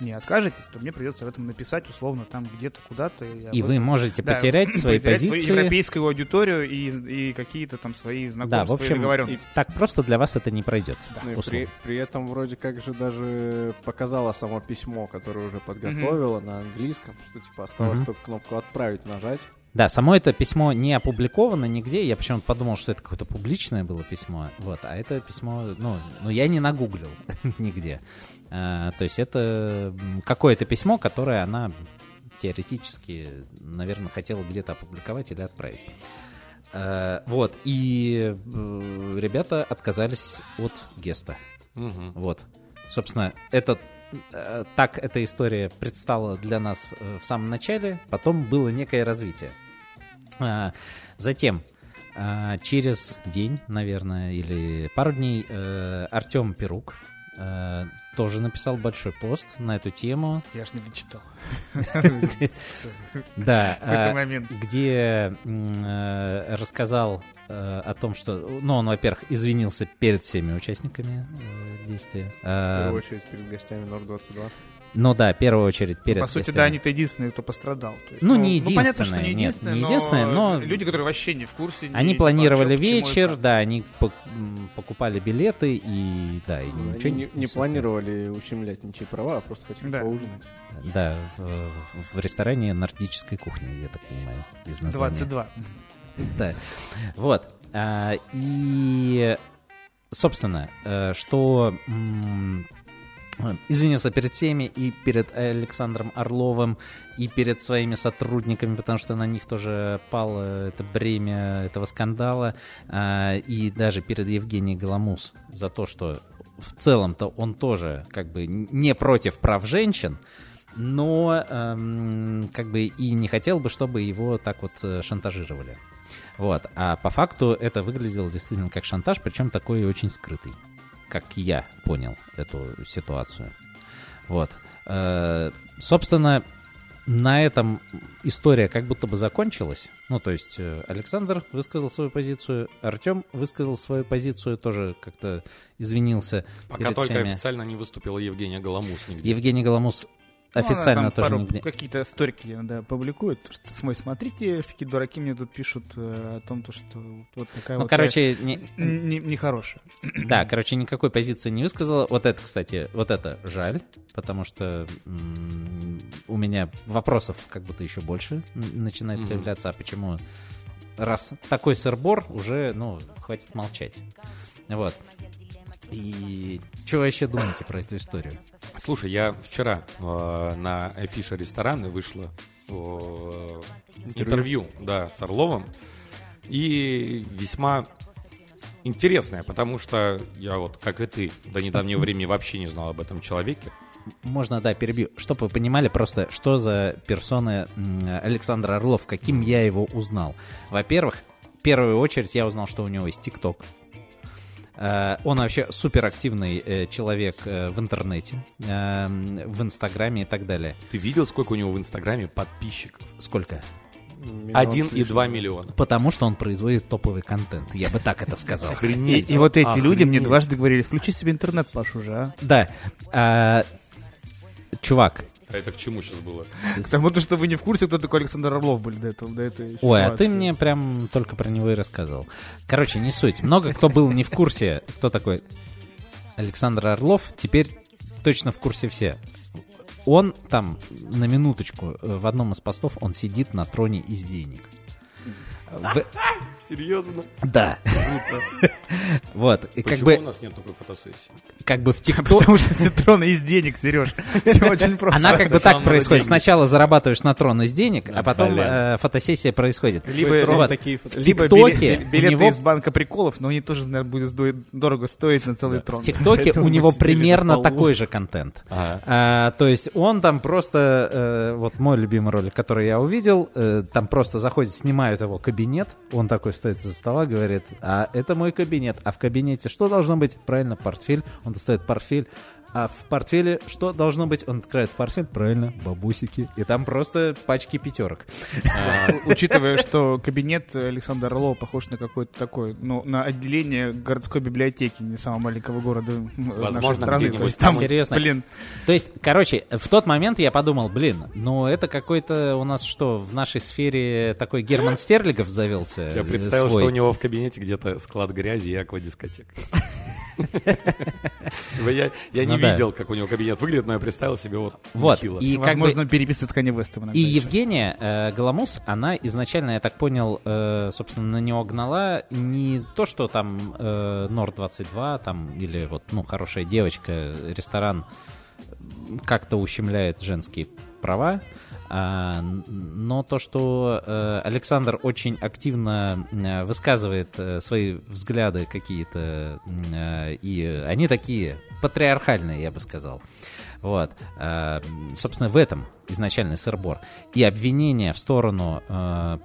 не откажетесь, то мне придется в этом написать условно там где-то куда-то. И об вы можете Да, потерять свои потерять свою позиции. европейскую аудиторию и, и какие-то там свои знакомства Да, в и общем, договоренности. так просто для вас это не пройдет. Ну и условно. при, при этом вроде как же даже показала само письмо, которое уже подготовила на английском, что типа осталось Мгм. только кнопку «Отправить» нажать. Да, само это письмо не опубликовано нигде. Я почему-то подумал, что это какое-то публичное было письмо. Вот, а это письмо, ну, ну я не нагуглил нигде. А, то есть это какое-то письмо, которое она теоретически, наверное, хотела где-то опубликовать или отправить. А, вот, и э, ребята отказались от геста. Вот. Собственно, это э, так эта история предстала для нас э, в самом начале, потом было некое развитие. А, Затем, а, через день, наверное, или пару дней, э, Артем Перук э, тоже написал большой пост на эту тему. Я ж не дочитал. Да, а, момент? где э, рассказал о том, что, ну, он, во-первых, извинился перед всеми участниками э, действия. В первую очередь перед гостями Нор-22. Ну да, в первую очередь перед По сути, гостями. да, они-то единственные, кто пострадал. То есть, Ну, не понятно, что не единственные, нет, единственные, не но единственные, но- люди, которые вообще не в курсе. Они не планировали почему вечер, это. да, они покупали билеты и, да, и Они ничего не, не собственно, планировали ущемлять ничьи права, а просто хотели Да. поужинать. Да, в, в- ресторане нордической кухни, я так понимаю, из названия. 22. Да. Вот. А, и, собственно, э, что извинился перед всеми и перед Александром Орловым, и перед своими сотрудниками, потому что на них тоже пало это бремя этого скандала, а, и даже перед Евгением Голомус за то, что в целом-то он тоже как бы не против прав женщин, но эм, как бы и не хотел бы, чтобы его так вот э, шантажировали. Вот. А по факту это выглядело действительно как шантаж, причем такой очень скрытый, как я понял эту ситуацию. Вот. Э, собственно, на этом история как будто бы закончилась. Ну, то есть э, Александр высказал свою позицию, Артем высказал свою позицию, тоже как-то извинился Пока только всеми. официально не выступила Евгения Голомус нигде. Евгений Голомус Ну, она официально там тоже пару нигде. какие-то сторики да, публикует. то, Что, смотри, смотрите, всякие дураки мне тут пишут э, о том, то, что вот такая Ну, вот... короче, не- не- Нехорошая. Да, короче, никакой позиции не высказала. Вот это, кстати, вот это жаль, потому что м, у меня вопросов как будто еще больше начинает Мгм. появляться. А почему? Раз такой сырбор, уже, ну, хватит молчать. Вот. И что вообще думаете про эту историю? Слушай, я вчера э, на афише ресторана вышло э, интервью, да, с Орловым. И весьма интересное, потому что я вот, как и ты, до недавнего времени вообще не знал об этом человеке. Можно, да, перебью. Чтобы вы понимали просто, что за персона Александр Орлов, каким я его узнал. Во-первых, в первую очередь я узнал, что у него есть ТикТок. Э, Он вообще суперактивный э, человек э, в интернете, э, в Инстаграме и так далее. Ты видел, сколько у него в Инстаграме подписчиков? Сколько? Миллион Один с и лишним. два миллиона. Потому что он производит топовый контент. Я бы так это сказал. И, Охренеть. и вот эти Охренеть. люди мне дважды говорили, включи себе интернет, Паш, уже, а? Да. А, Чувак, А это к чему сейчас было? Потому что, что вы не в курсе, кто такой Александр Орлов был до этого, до этой Ой, а ты ситуации. мне прям только про него и рассказывал. Короче, не суть. Много кто был не в курсе, кто такой Александр Орлов, теперь точно в курсе все. Он там, на минуточку, э, в одном из постов, он сидит на троне из денег. В- Серьезно? Да. Вот. И как Почему бы, у нас нет такой фотосессии? Как бы в ТикТоке... Потому что все троны из денег, Сереж. Все очень просто. Она как бы так происходит. Сначала зарабатываешь на трон из денег, а потом э, фотосессия происходит. Либо, Трон такие ТикТоке билеты него- из банка приколов, но они тоже, наверное, будут дорого стоить на целый трон. В ТикТоке у него примерно такой же контент. А, то есть он там просто, э, вот мой любимый ролик, который я увидел, э, там просто заходит, снимают его кабинет, он такой встает из-за стола, говорит, а это мой кабинет, а в кабинете что должно быть? Правильно, портфель, он достает портфель, а в портфеле что должно быть? Он открывает портфель, правильно, бабусики, и там просто пачки пятерок. У- Учитывая, что кабинет Александра Орлова похож на какой-то такой, ну, на отделение городской библиотеки не самого маленького города м, нашей страны. То есть там- Серьезно? Блин, То есть, короче, в тот момент я подумал, блин, ну это какой-то у нас что, в нашей сфере такой Герман Стерлигов завелся? Я э, представил, свой? что у него в кабинете где-то склад грязи и аквадискотека. Я я не Ну да. видел, как у него кабинет выглядит, но я представил себе вот Вот, нехило. и как бы... возможно, переписывать с Канни Вестом И еще. Евгения э, Голомус, она изначально, я так понял, э, собственно, на него гнала не то, что там э, Нор-22, там, или вот, ну, хорошая девочка, ресторан как-то ущемляет женские права. А, но то, что э, Александр очень активно э, высказывает э, свои взгляды какие-то, и они такие патриархальные, я бы сказал. Вот. А, собственно, в этом изначальный сырбор. И обвинение в сторону,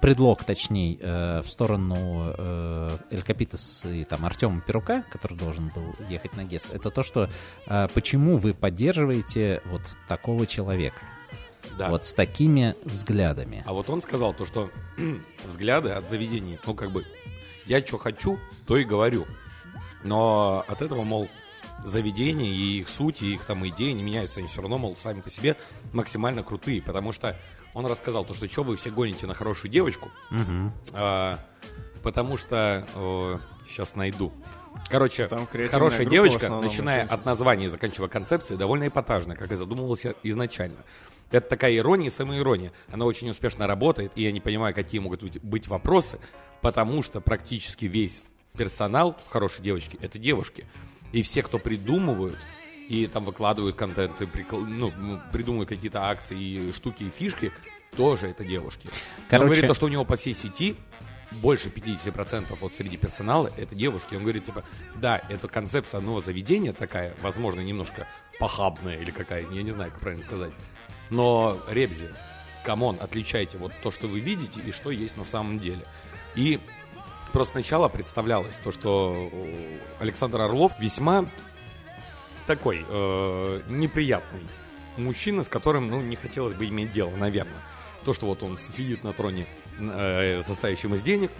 предлог, точнее, в сторону Эль Капитас и там Артема Перука, который должен был ехать на Гест, это то, что почему вы поддерживаете вот такого человека, Да. вот с такими взглядами. А вот он сказал то, что взгляды от заведений, ну как бы, я что хочу, то и говорю. Но от этого, мол, заведения и их суть, и их там идеи не меняются, они все равно, мол, сами по себе максимально крутые, потому что он рассказал то, что что вы все гоните на хорошую девочку, А, потому что, сейчас найду. Короче, Там хорошая девочка, основном, начиная от названия и заканчивая концепцией, довольно эпатажная, как и задумывалось изначально. Это такая ирония и самоирония. Она очень успешно работает, и я не понимаю, какие могут быть- быть вопросы, потому что практически весь персонал хорошей девочки — это девушки. И все, кто придумывают, и там выкладывают контент, и прикл- ну, придумывают какие-то акции, и штуки, и фишки, тоже это девушки. Он Короче- говорит, то, что у него по всей сети больше 50% вот среди персонала это девушки. Он говорит, типа, да, это концепция одного заведения такая, возможно, немножко похабная или какая, я не знаю, как правильно сказать. Но Ребзи, come on, отличайте вот то, что вы видите и что есть на самом деле. И просто сначала представлялось то, что э, Александр Орлов весьма такой э, неприятный мужчина, с которым, ну, не хотелось бы иметь дело, наверное. То, что вот он сидит на троне, э, состоящем из денег,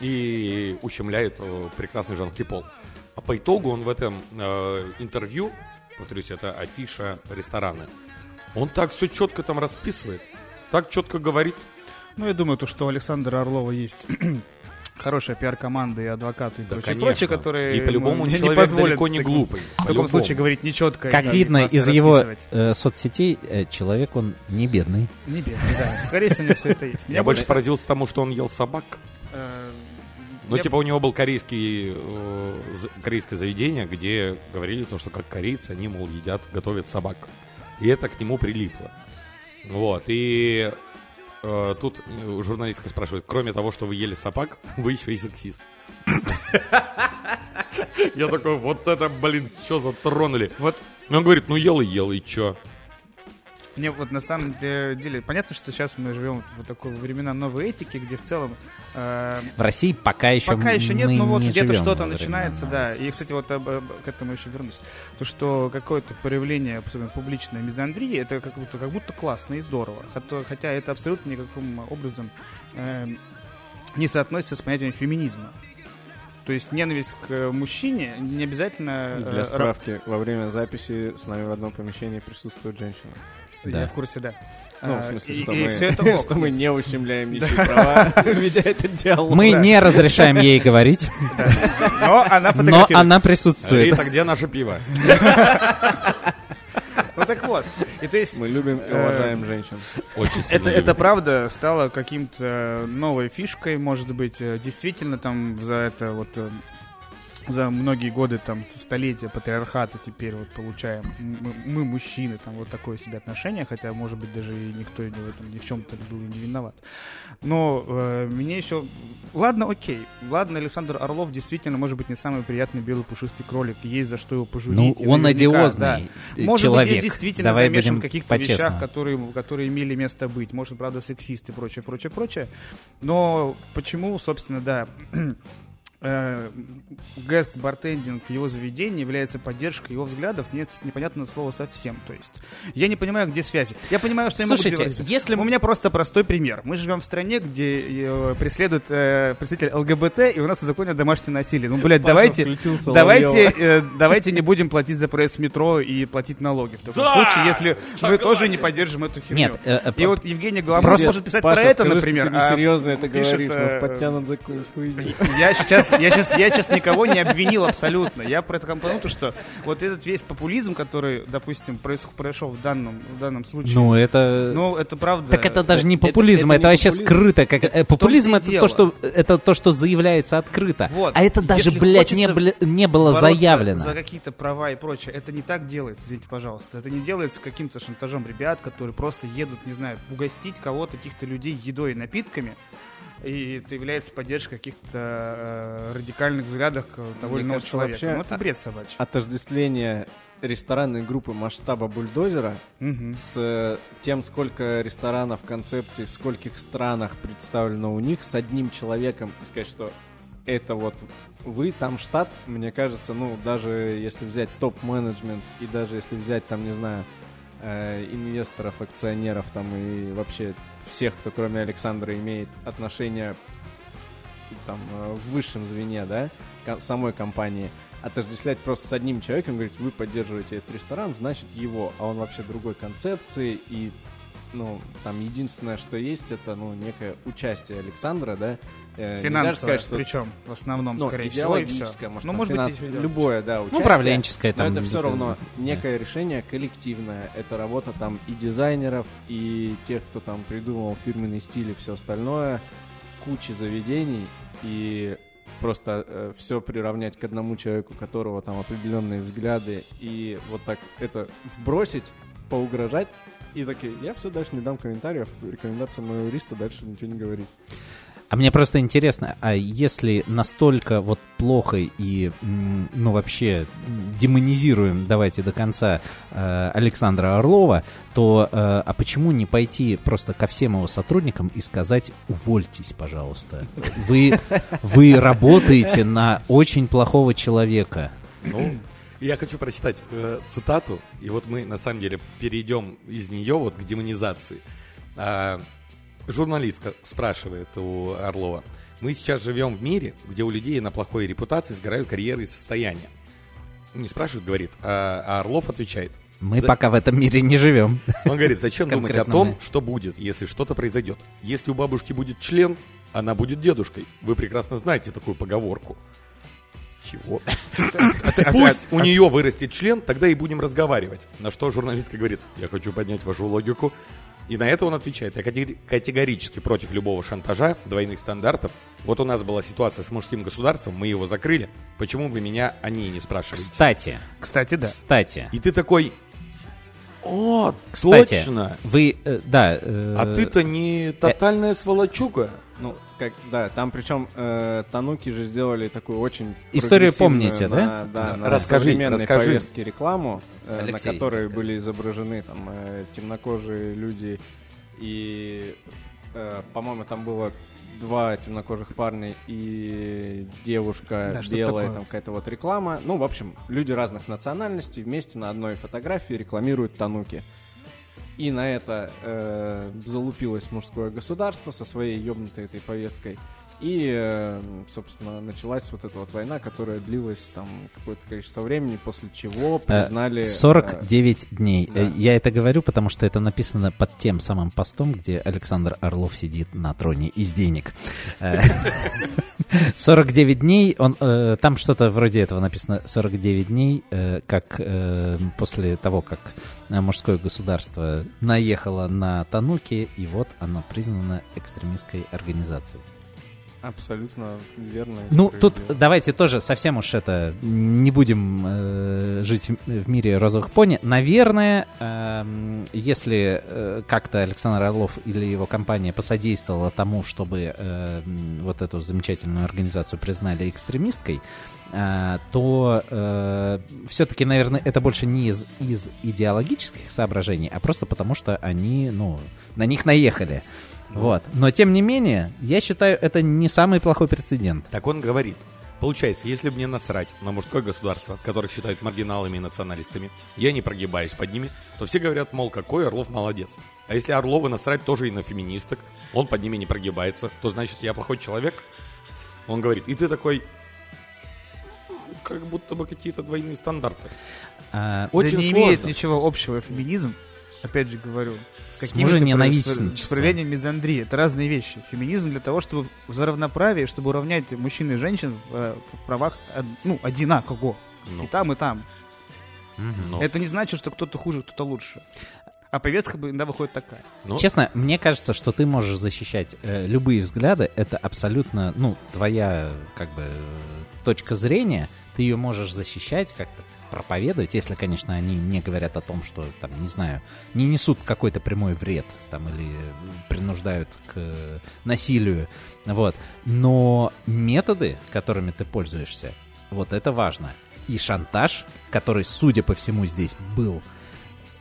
и ущемляет э, прекрасный женский пол. А по итогу он в этом э, интервью, повторюсь, это афиша ресторана, он так все четко там расписывает, так четко говорит. Ну, я думаю, то, что у Александра Орлова есть хорошая пиар-команда и адвокаты и Да, прочее, конечно. прочее, которые И по-любому не человек позволят далеко не глупый. В таком случае говорить нечетко. Как и видно из его э, соцсетей, э, человек он не бедный. Не бедный, да. Скорее всего, у него все это есть. Я больше поразился тому, что он ел собак. э, Ну, типа, у него был корейский, э, корейское заведение, где говорили то, что как корейцы, они, мол, едят, готовят собак. И это к нему прилипло. Вот, и э, тут э, журналистка спрашивает, кроме того, что вы ели собак, вы еще и сексист. Я такой, вот это, блин, что затронули. Вот Он говорит, ну ел и ел, и чё? Мне вот на самом де- деле понятно, что сейчас мы живем в такой времена новой этики, где в целом э, В России пока еще пока еще нет, но вот не где-то что-то начинается, да. И, кстати, вот об- об- к этому еще вернусь. То, что какое-то проявление особенно публичной мизандрии, это как будто, как будто классно и здорово. Хотя, хотя это абсолютно никаким образом э, не соотносится с понятием феминизма. То есть ненависть к мужчине не обязательно... э, Для ра- справки, во время записи с нами в одном помещении присутствует женщина. Я Да. в курсе, да. Ну, А, в смысле, и, что, и мы, все это что мы не ущемляем ничьи права, ведя этот диалог. Мы не разрешаем ей говорить, Но она но она присутствует. Рита, где наше пиво? Так вот. И то есть Мы любим и Э, уважаем женщин. Очень сильно это, это правда стало каким-то новой фишкой, может быть, э, действительно там за это вот э, за многие годы, там, столетия патриархата теперь вот получаем мы, мы, мужчины, там, вот такое себе отношение, хотя, может быть, даже и никто в этом ни в чем-то был и не виноват. Но э, мне еще... Ладно, окей. Ладно, Александр Орлов действительно, может быть, не самый приятный белый пушистый кролик. Есть за что его пожурить. Ну, он наверняка, да. одиозный Может человек. быть, действительно Давай замешан в каких-то вещах, которые, которые имели место быть. Может, правда, сексист и прочее, прочее, прочее. Но почему, собственно, да, гест бартендинг в его заведении является поддержкой его взглядов, нет, непонятно слово совсем. То есть я не понимаю, где связи. Я понимаю, что я могу Слушайте, делать. если У меня просто простой пример. Мы живем в стране, где э, преследует э, представитель ЛГБТ, и у нас узаконено домашнее насилие. Ну, блядь, давайте, давайте, э, давайте не будем платить за проезд метро и платить налоги. В таком Да! случае, если мы Согласен. тоже не поддержим эту херню. Нет, э, э, И вот Евгений Просто, может писать Паша, про это, скажи, например. ты а несерьезно это пишет, говоришь, нас э, подтянут за. Я сейчас, сейчас, я, сейчас, я сейчас никого не обвинил абсолютно. Я про это компоненту, что вот этот весь популизм, который, допустим, произошел в данном, в данном случае, Ну, это... ну, это правда... Так это даже не это- популизм, это это, не вообще популизм. скрыто. Как, э, популизм это дело. то, что, это то, что заявляется открыто. Вот. А это даже, Если блядь, не, бля- не было заявлено. за какие-то права и прочее. Это не так делается, извините, пожалуйста. Это не делается каким-то шантажом ребят, которые просто едут, не знаю, угостить кого-то, каких-то людей едой и напитками. И это является поддержкой каких-то э, радикальных взглядов того или иного человека. вообще, ну, это бред собачий. Отождествление ресторанной группы масштаба бульдозера Мгм. с э, тем, сколько ресторанов, концепций, в скольких странах представлено у них, с одним человеком, и сказать, что это вот вы, там штат, мне кажется, ну, даже если взять топ-менеджмент и даже если взять, там, не знаю, э, инвесторов, акционеров, там, и вообще всех, кто кроме Александра имеет отношение там, э, в высшем звене, да, самой компании, отождествлять просто с одним человеком, говорить, вы поддерживаете этот ресторан, значит его, а он вообще другой концепции, и, ну, там единственное, что есть, это, ну, некое участие Александра, да. Э, Финансовое, сказать, что причем, в основном, ну, скорее всего, и все. может, Ну, может быть, финанс- если- любое, да, Ну, участие. управленческое Но там. это все равно да. некое решение коллективное. Это работа там и дизайнеров, и тех, кто там придумал фирменный стиль и все остальное. Кучи заведений. И просто все приравнять к одному человеку, у которого там определенные взгляды. И вот так это вбросить, поугрожать. И такие, я все дальше не дам комментариев. Рекомендация моего юриста дальше ничего не говорить. А мне просто интересно, а если настолько вот плохо и, ну, вообще демонизируем, давайте до конца, э, Александра Орлова, то э, а почему не пойти просто ко всем его сотрудникам и сказать, увольтесь, пожалуйста. Вы, вы работаете на очень плохого человека. Ну, я хочу прочитать э, цитату, и вот мы на самом деле перейдем из нее вот к демонизации. Журналистка спрашивает у Орлова. Мы сейчас живем в мире, где у людей на плохой репутации сгорают карьеры и состояния. Не спрашивает, говорит, а, а Орлов отвечает. Мы За- пока в этом мире не живем. Он говорит, зачем думать о том, мы. что будет, если что-то произойдет. Если у бабушки будет член, она будет дедушкой. Вы прекрасно знаете такую поговорку. Чего? Пусть у нее вырастет член, тогда и будем разговаривать. На что журналистка говорит, я хочу поднять вашу логику. И на это он отвечает, я категори- категорически против любого шантажа, двойных стандартов. Вот у нас была ситуация с мужским государством, мы его закрыли. Почему вы меня о ней не спрашиваете? Кстати, Кстати, да. кстати, И ты такой, о, кстати, точно. вы, э, да. э, А ты-то не тотальная сволочуга. Ну, как, да, там причем э, Тануки же сделали такую очень Историю помните, на, да? на Расскажи, современной расскажи. повестке рекламу, э, Алексей, на которой расскажи. были изображены там э, темнокожие люди и, э, по-моему, там было два темнокожих парня и девушка Да, белая, там какая-то вот реклама. Ну, в общем, люди разных национальностей вместе на одной фотографии рекламируют Тануки. И на это э, залупилось мужское государство со своей ебнутой этой повесткой. И, э, собственно, началась вот эта вот война, которая длилась там какое-то количество времени, после чего Э, признали... э, 49 дней. да. Э, Я это говорю, потому что это написано под тем самым постом, где Александр Орлов сидит на троне из денег. Э, 49 дней, он, э, там что-то вроде этого написано 49 дней, э, как э, после того, как э, мужское государство наехало на Тануки, и вот оно признано экстремистской организацией. Абсолютно верно. Ну, тут давайте тоже совсем уж это не будем э, жить в мире розовых пони. Наверное, эм, если э, как-то Александр Орлов или его компания посодействовала тому, чтобы э, вот эту замечательную организацию признали экстремисткой, э, то все-таки, наверное, это больше не из, из идеологических соображений, а просто потому, что они, ну, на них наехали. Вот. Но тем не менее, я считаю, это не самый плохой прецедент. Так он говорит. Получается, если бы мне насрать на мужское государство, которых считают маргиналами и националистами, я не прогибаюсь под ними, то все говорят, мол, какой Орлов молодец. А если Орловы насрать тоже и на феминисток, он под ними не прогибается, то значит я плохой человек? Он говорит, и ты такой, как будто бы какие-то двойные стандарты. А, Очень да не сложно. имеет ничего общего феминизм Опять же говорю, с каким-то мужененавистничеством. проявлением мизандрии. Это разные вещи. Феминизм для того, чтобы за равноправие, чтобы уравнять мужчин и женщин в, э, в правах ну, одинаково. Ну, И там, и там. Ну, Это не значит, что кто-то хуже, кто-то лучше. А повестка бы иногда выходит такая. ну, Честно, мне кажется, что ты можешь защищать э, любые взгляды. Это абсолютно, ну, твоя, как бы, э, точка зрения. Ты ее можешь защищать как-то проповедовать, если, конечно, они не говорят о том, что, там, не знаю, не несут какой-то прямой вред, там, или принуждают к насилию, вот. Но методы, которыми ты пользуешься, вот это важно. И шантаж, который, судя по всему, здесь был,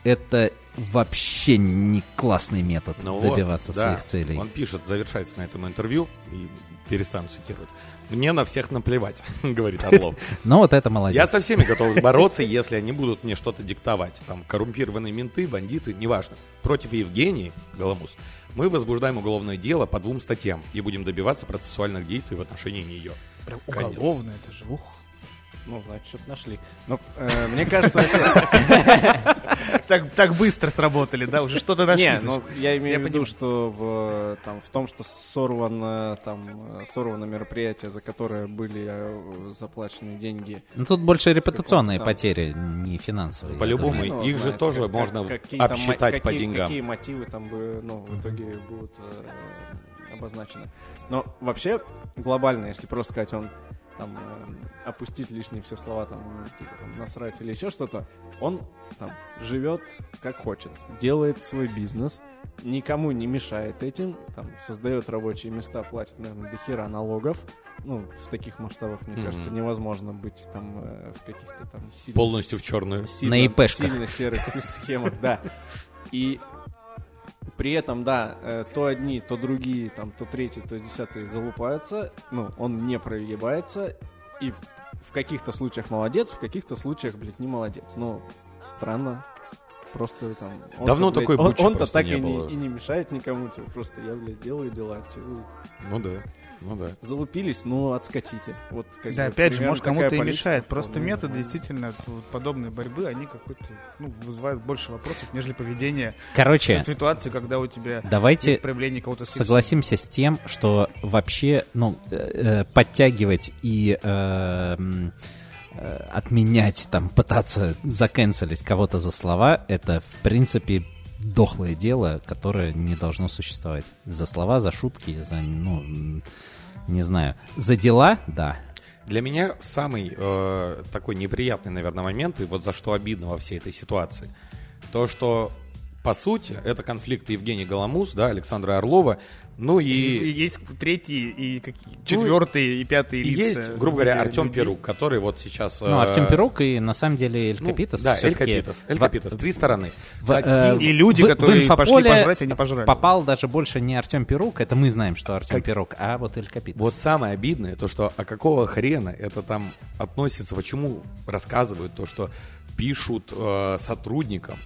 это вообще не классный метод Ну вот, добиваться да. своих целей. Он пишет, завершается на этом интервью, и перестану цитировать. Мне на всех наплевать, говорит Орлов. Но вот это молодец. Я со всеми готов бороться, если они будут мне что-то диктовать. Там коррумпированные менты, бандиты, неважно. Против Евгении Голомус мы возбуждаем уголовное дело по двум статьям и будем добиваться процессуальных действий в отношении нее. Прям Конец. уголовно это же. Ух. Ну, значит, что-то нашли. Но э, мне кажется. Так, так быстро сработали, да? Уже что-то нашли. Не, ну я имею Я в виду, понимаю. что в, там, в том, что сорвано, там, сорвано мероприятие, за которое были э, заплачены деньги. Ну, тут больше репутационные потери, не финансовые. По-любому. Ну, их же знает, тоже как- можно обсчитать по деньгам. Какие мотивы там бы, ну, в итоге будут э, обозначены. Но вообще, глобально, если просто сказать, он там э, опустить лишние все слова, там, типа, там, насрать или еще что-то, он там живет как хочет, делает свой бизнес, никому не мешает этим, там, создает рабочие места, платит, наверное, до хера налогов. Ну, в таких масштабах, мне Мгм. кажется, невозможно быть там э, в каких-то там сильно- Полностью в черную. сильно, На ИПшках. сильно серых схемах, да. И при этом, да, э, то одни, то другие, там, то третьи, то десятые залупаются, ну, он не прогибается, и в каких-то случаях молодец, в каких-то случаях, блядь, не молодец. Ну, странно. Просто там... он-то, Давно блядь, такой он- бучи Он-то просто так не и, было. не, и не мешает никому, типа, просто я, блядь, делаю дела. вы Ну да. Ну да. Залупились, ну, отскочите. Вот, как Да, бы, опять же, может, кому-то и мешает. Просто методы действительно подобной борьбы, они какой-то, ну, вызывают больше вопросов, нежели поведение Короче, в ситуации, когда у тебя давайте есть проявление сексизма. согласимся с тем, что вообще, ну, э, э, подтягивать и э, э, отменять, там, пытаться заканцелить кого-то за слова, это, в принципе, дохлое дело, которое не должно существовать. За слова, за шутки, за, ну, не знаю. За дела, да. Для меня самый э, такой неприятный, наверное, момент, и вот за что обидно во всей этой ситуации, то, что, по сути, это конфликт Евгений Голомус, да, Александра Орлова, ну И, и есть третий, и какие, четвертый, и пятый и лица. есть, грубо говоря, Артем. Перук, который вот сейчас... Ну, э, Артем Перук и, на самом деле, Эль ну, Капитас да, Эль Капитас, Эль в- Капитас, три стороны. в- э, И люди, в- в которые пошли инфополе пожрать, они пожрали. Попал даже больше не Артем Перук, это мы знаем, что Артем Как- Перук, а вот Эль Капитас. Вот самое обидное, то, что а какого хрена это там относится, почему рассказывают то, что пишут э, сотрудникам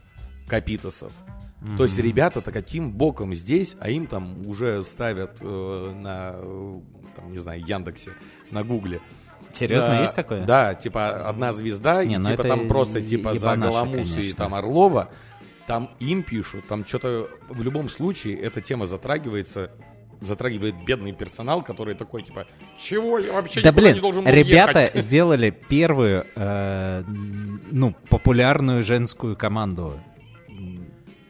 Капитосов. То есть ребята-то каким боком здесь, а им там уже ставят э, на, там, не знаю, Яндексе, на Гугле. Серьезно, Да, есть такое? Да, типа одна звезда, Не, и ну типа там просто типа за Голомуса и там Орлова, там им пишут, там что-то в любом случае эта тема затрагивается, затрагивает бедный персонал, который такой типа, чего я вообще Да блин, не должен был ребята ехать?» сделали первую, э, ну, популярную женскую команду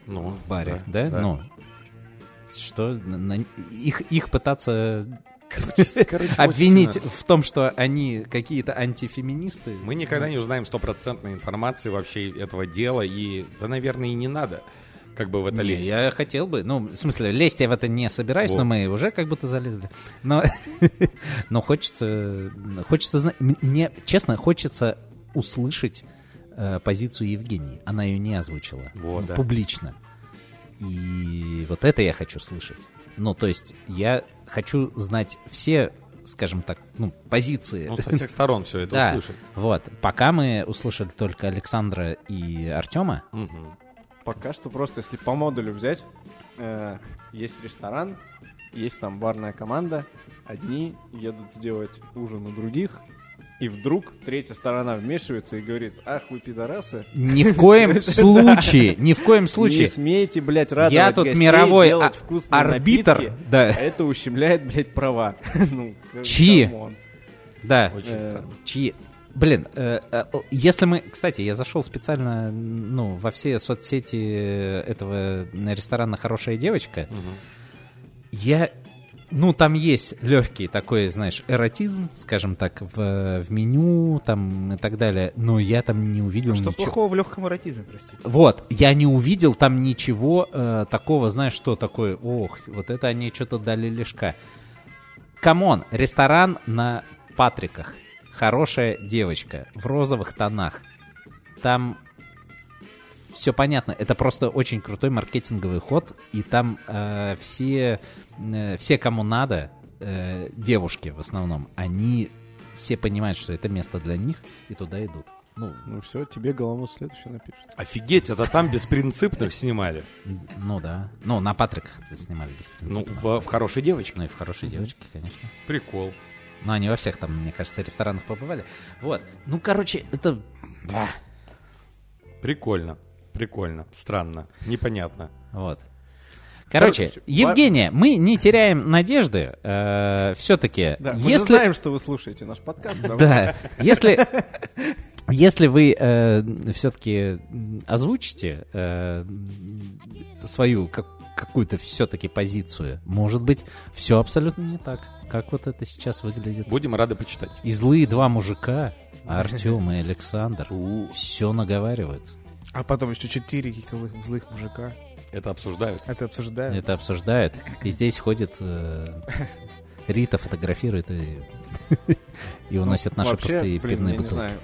ну, в баре, да? да. Ну, что, на- их, их пытаться Короче, короче, обвинить в том, что они какие-то антифеминисты. Мы никогда не узнаем стопроцентной информации вообще этого дела, и, да, наверное, и не надо как бы в это Не, лезть. я хотел бы, ну, в смысле, лезть я в это не собираюсь, Вот. но мы уже как будто залезли. Но, но хочется, хочется знать, мне, честно, хочется услышать э, позицию Евгении. Она ее не озвучила Вот, да. публично. И вот это я хочу слышать. Ну, то есть я хочу знать все, скажем так, ну, позиции. Ну, со всех сторон все это Да, услышать. вот. Пока мы услышали только Александра и Артема, Мгм. Пока что просто, если по модулю взять, э, есть ресторан, есть там барная команда, одни едут сделать ужин у других, И вдруг третья сторона вмешивается и говорит, ах вы пидорасы, Ни в коем случае, ни в коем не случае. смейте, блядь, радовать Я тут гостей, мировой делать а- вкусные арбитр. напитки, а Да, это ущемляет, блядь, права. Ну, Чьи? да. Очень Э, странно. Чьи? Блин, э, э, если мы... Кстати, я зашел специально ну, во все соцсети этого ресторана «Хорошая девочка». Мгм. Я... Ну, там есть легкий такой, знаешь, эротизм, скажем так, в, в меню там и так далее, но я там не увидел Что ничего. плохого в легком эротизме, простите? Вот, я не увидел там ничего э, такого, знаешь, что такое, ох, вот это они что-то дали лишка. Come on, ресторан на Патриках. Хорошая девочка в розовых тонах. Там все понятно. Это просто очень крутой маркетинговый ход. И там э, все, э, все, кому надо, э, девушки в основном, они все понимают, что это место для них, и туда идут. Ну, Ну все, тебе Голомуз следующий напишет. Офигеть, это там беспринципных снимали. Ну да. Ну, на Патриках снимали без Ну, в, в хорошей девочке. Ну и в хорошей девочке, конечно. Прикол. Но они во всех там, мне кажется, ресторанах побывали. Вот. Ну, короче, это... да. Прикольно. Прикольно. Странно. Непонятно. Вот. Короче, Короче, Евгения, мы не теряем надежды. все-таки, Да, мы если... знаем, что вы слушаете наш подкаст. Да, если, если вы все-таки озвучите э, свою как- какую-то все-таки позицию, может быть, все абсолютно не так, как вот это сейчас выглядит. Будем рады почитать. И злые два мужика, Артем и Александр, все наговаривают. А потом еще четыре каких-то злых, злых мужика. Это обсуждают. Это обсуждают. Это обсуждают. И здесь ходит э, Рита, фотографирует и, и уносит наши Вообще, пустые блин, пивные я не бутылки. знаю.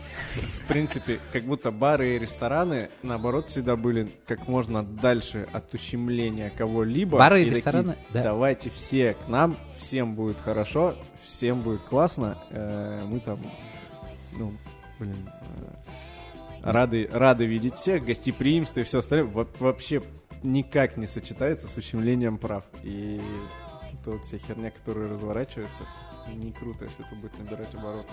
В принципе, как будто бары и рестораны, наоборот, всегда были как можно дальше от ущемления кого-либо. Бары и такие, рестораны, да. Давайте все к нам, всем будет хорошо, всем будет классно. э, мы там, ну, блин, э, рады, рады видеть всех, гостеприимство и все остальное. Вот вообще никак не сочетается с ущемлением прав. И это вот вся херня, которая разворачивается, не круто, если это будет набирать обороты.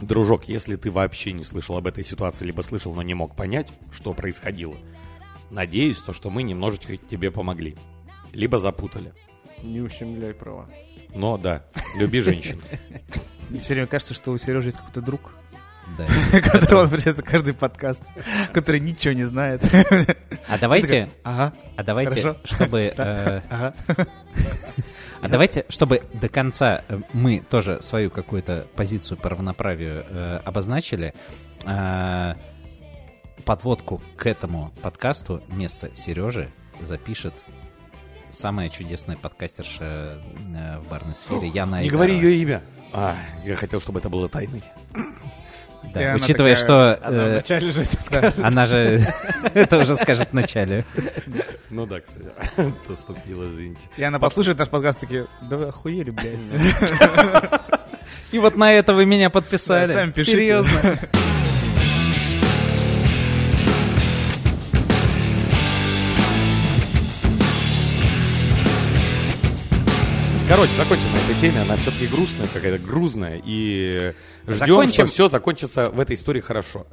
Дружок, если ты вообще не слышал об этой ситуации, либо слышал, но не мог понять, что происходило, надеюсь, то, что мы немножечко тебе помогли. Либо запутали. Не ущемляй права. Но да, люби женщин. Мне все время кажется, что у Сережи есть какой-то друг, Да. которого он приезжает каждый подкаст, который ничего не знает. А давайте, Ага, а давайте, чтобы, э, а давайте, чтобы до конца э, мы тоже свою какую-то позицию по равноправию э, обозначили. э, подводку к этому подкасту вместо Сережи запишет самая чудесная подкастерша э, в барной сфере Яна Не Айдарова. говори ее имя. А, я хотел, чтобы это было тайной. Да, И она учитывая, такая- что Она э, вначале же это скажет. она же это уже скажет вначале. Ну да, кстати. Поступила, извините. И она послушает наш подкаст, такие, да вы охуели, блядь. И вот на это вы меня подписали. сами пишите. Серьезно. Короче, закончим на этой теме. Она все-таки грустная, какая-то грузная. И ждем, Закончим. что все закончится в этой истории хорошо.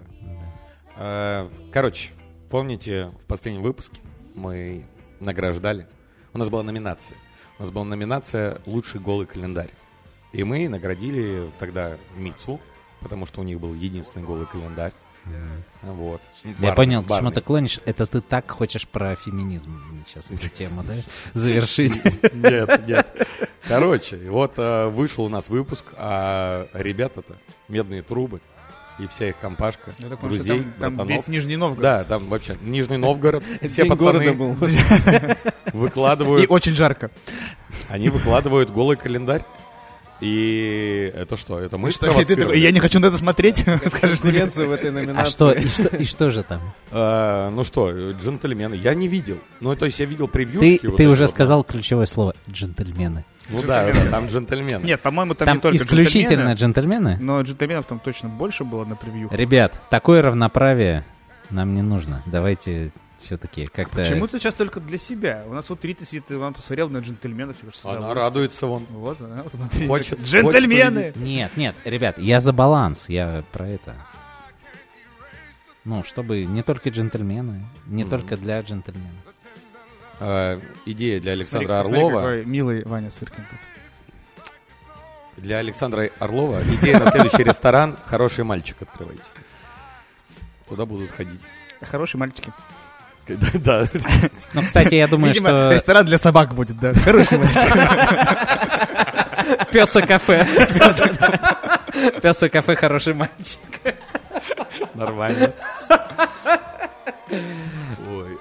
Э, Короче, помните, в последнем выпуске мы награждали. У нас была номинация. У нас была номинация «Лучший голый календарь». И мы наградили тогда Мицу, потому что у них был единственный голый календарь. Вот. Я понял, к чему ты клонишь. Это ты так хочешь про феминизм сейчас эту тему, да? Завершить. Нет, нет. Короче, вот э, вышел у нас выпуск, а ребята-то медные трубы и вся их компашка, Я так что друзей, там- Там весь Нижний Новгород. Да, там вообще Нижний Новгород, все пацаны был. И выкладывают, очень жарко. они выкладывают голый календарь. И это что? Это мы И ты такой? Я не хочу на это смотреть. Скажешь. Конкуренцию в этой номинации. А что, и что, и что же там? А, ну что, джентльмены, я не видел. Ну, то есть я видел Ты, превьюшки. вот ты уже вот. сказал ключевое слово «джентльмены». Ну да, да, там джентльмены. Нет, по-моему, там, Там не только исключительно джентльмены, джентльмены? Но джентльменов там точно больше было на превью. Ребят, такое равноправие нам не нужно. Давайте все-таки как-то... Почему ты сейчас только для себя? У нас вот Рита сидит, и он посмотрел на джентльменов. всё, что Она радуется вон. Вот она, смотри. Хочет- Джентльмены! хочет Нет, нет, ребят, я за баланс, я про это. Ну, чтобы не только джентльмены, не Мгм. только для джентльменов. Э, идея для Смотри, Александра смотри, Орлова. какой милый Ваня Сыркин тут. Для Александра Орлова идея на следующий ресторан «Хороший мальчик» открывайте. Туда будут ходить. Хорошие мальчики. Да. Ну, кстати, я думаю, Видимо, что ресторан для собак будет, да. Хороший мальчик. песа кафе. Песа кафе хороший мальчик. Нормально. Ой.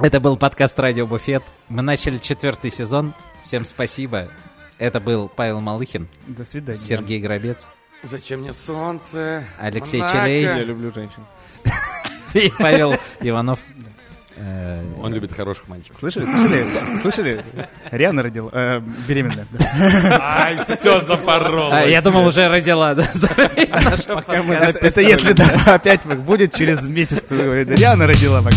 Это был подкаст Радио Буфет. Мы начали четвертый сезон. Всем спасибо. Это был Павел Малыхин, До свидания. Сергей Гробец Зачем мне солнце? Алексей Монако? Челей. Я люблю женщин. и Павел Иванов. Э, Он любит хороших мальчиков. Слышали? Слышали? Слышали? Риана родила. э, Беременная. Ай, все запорол. а, Я думал, уже родила. нашего Это если да, опять будет через месяц. Риана родила пока.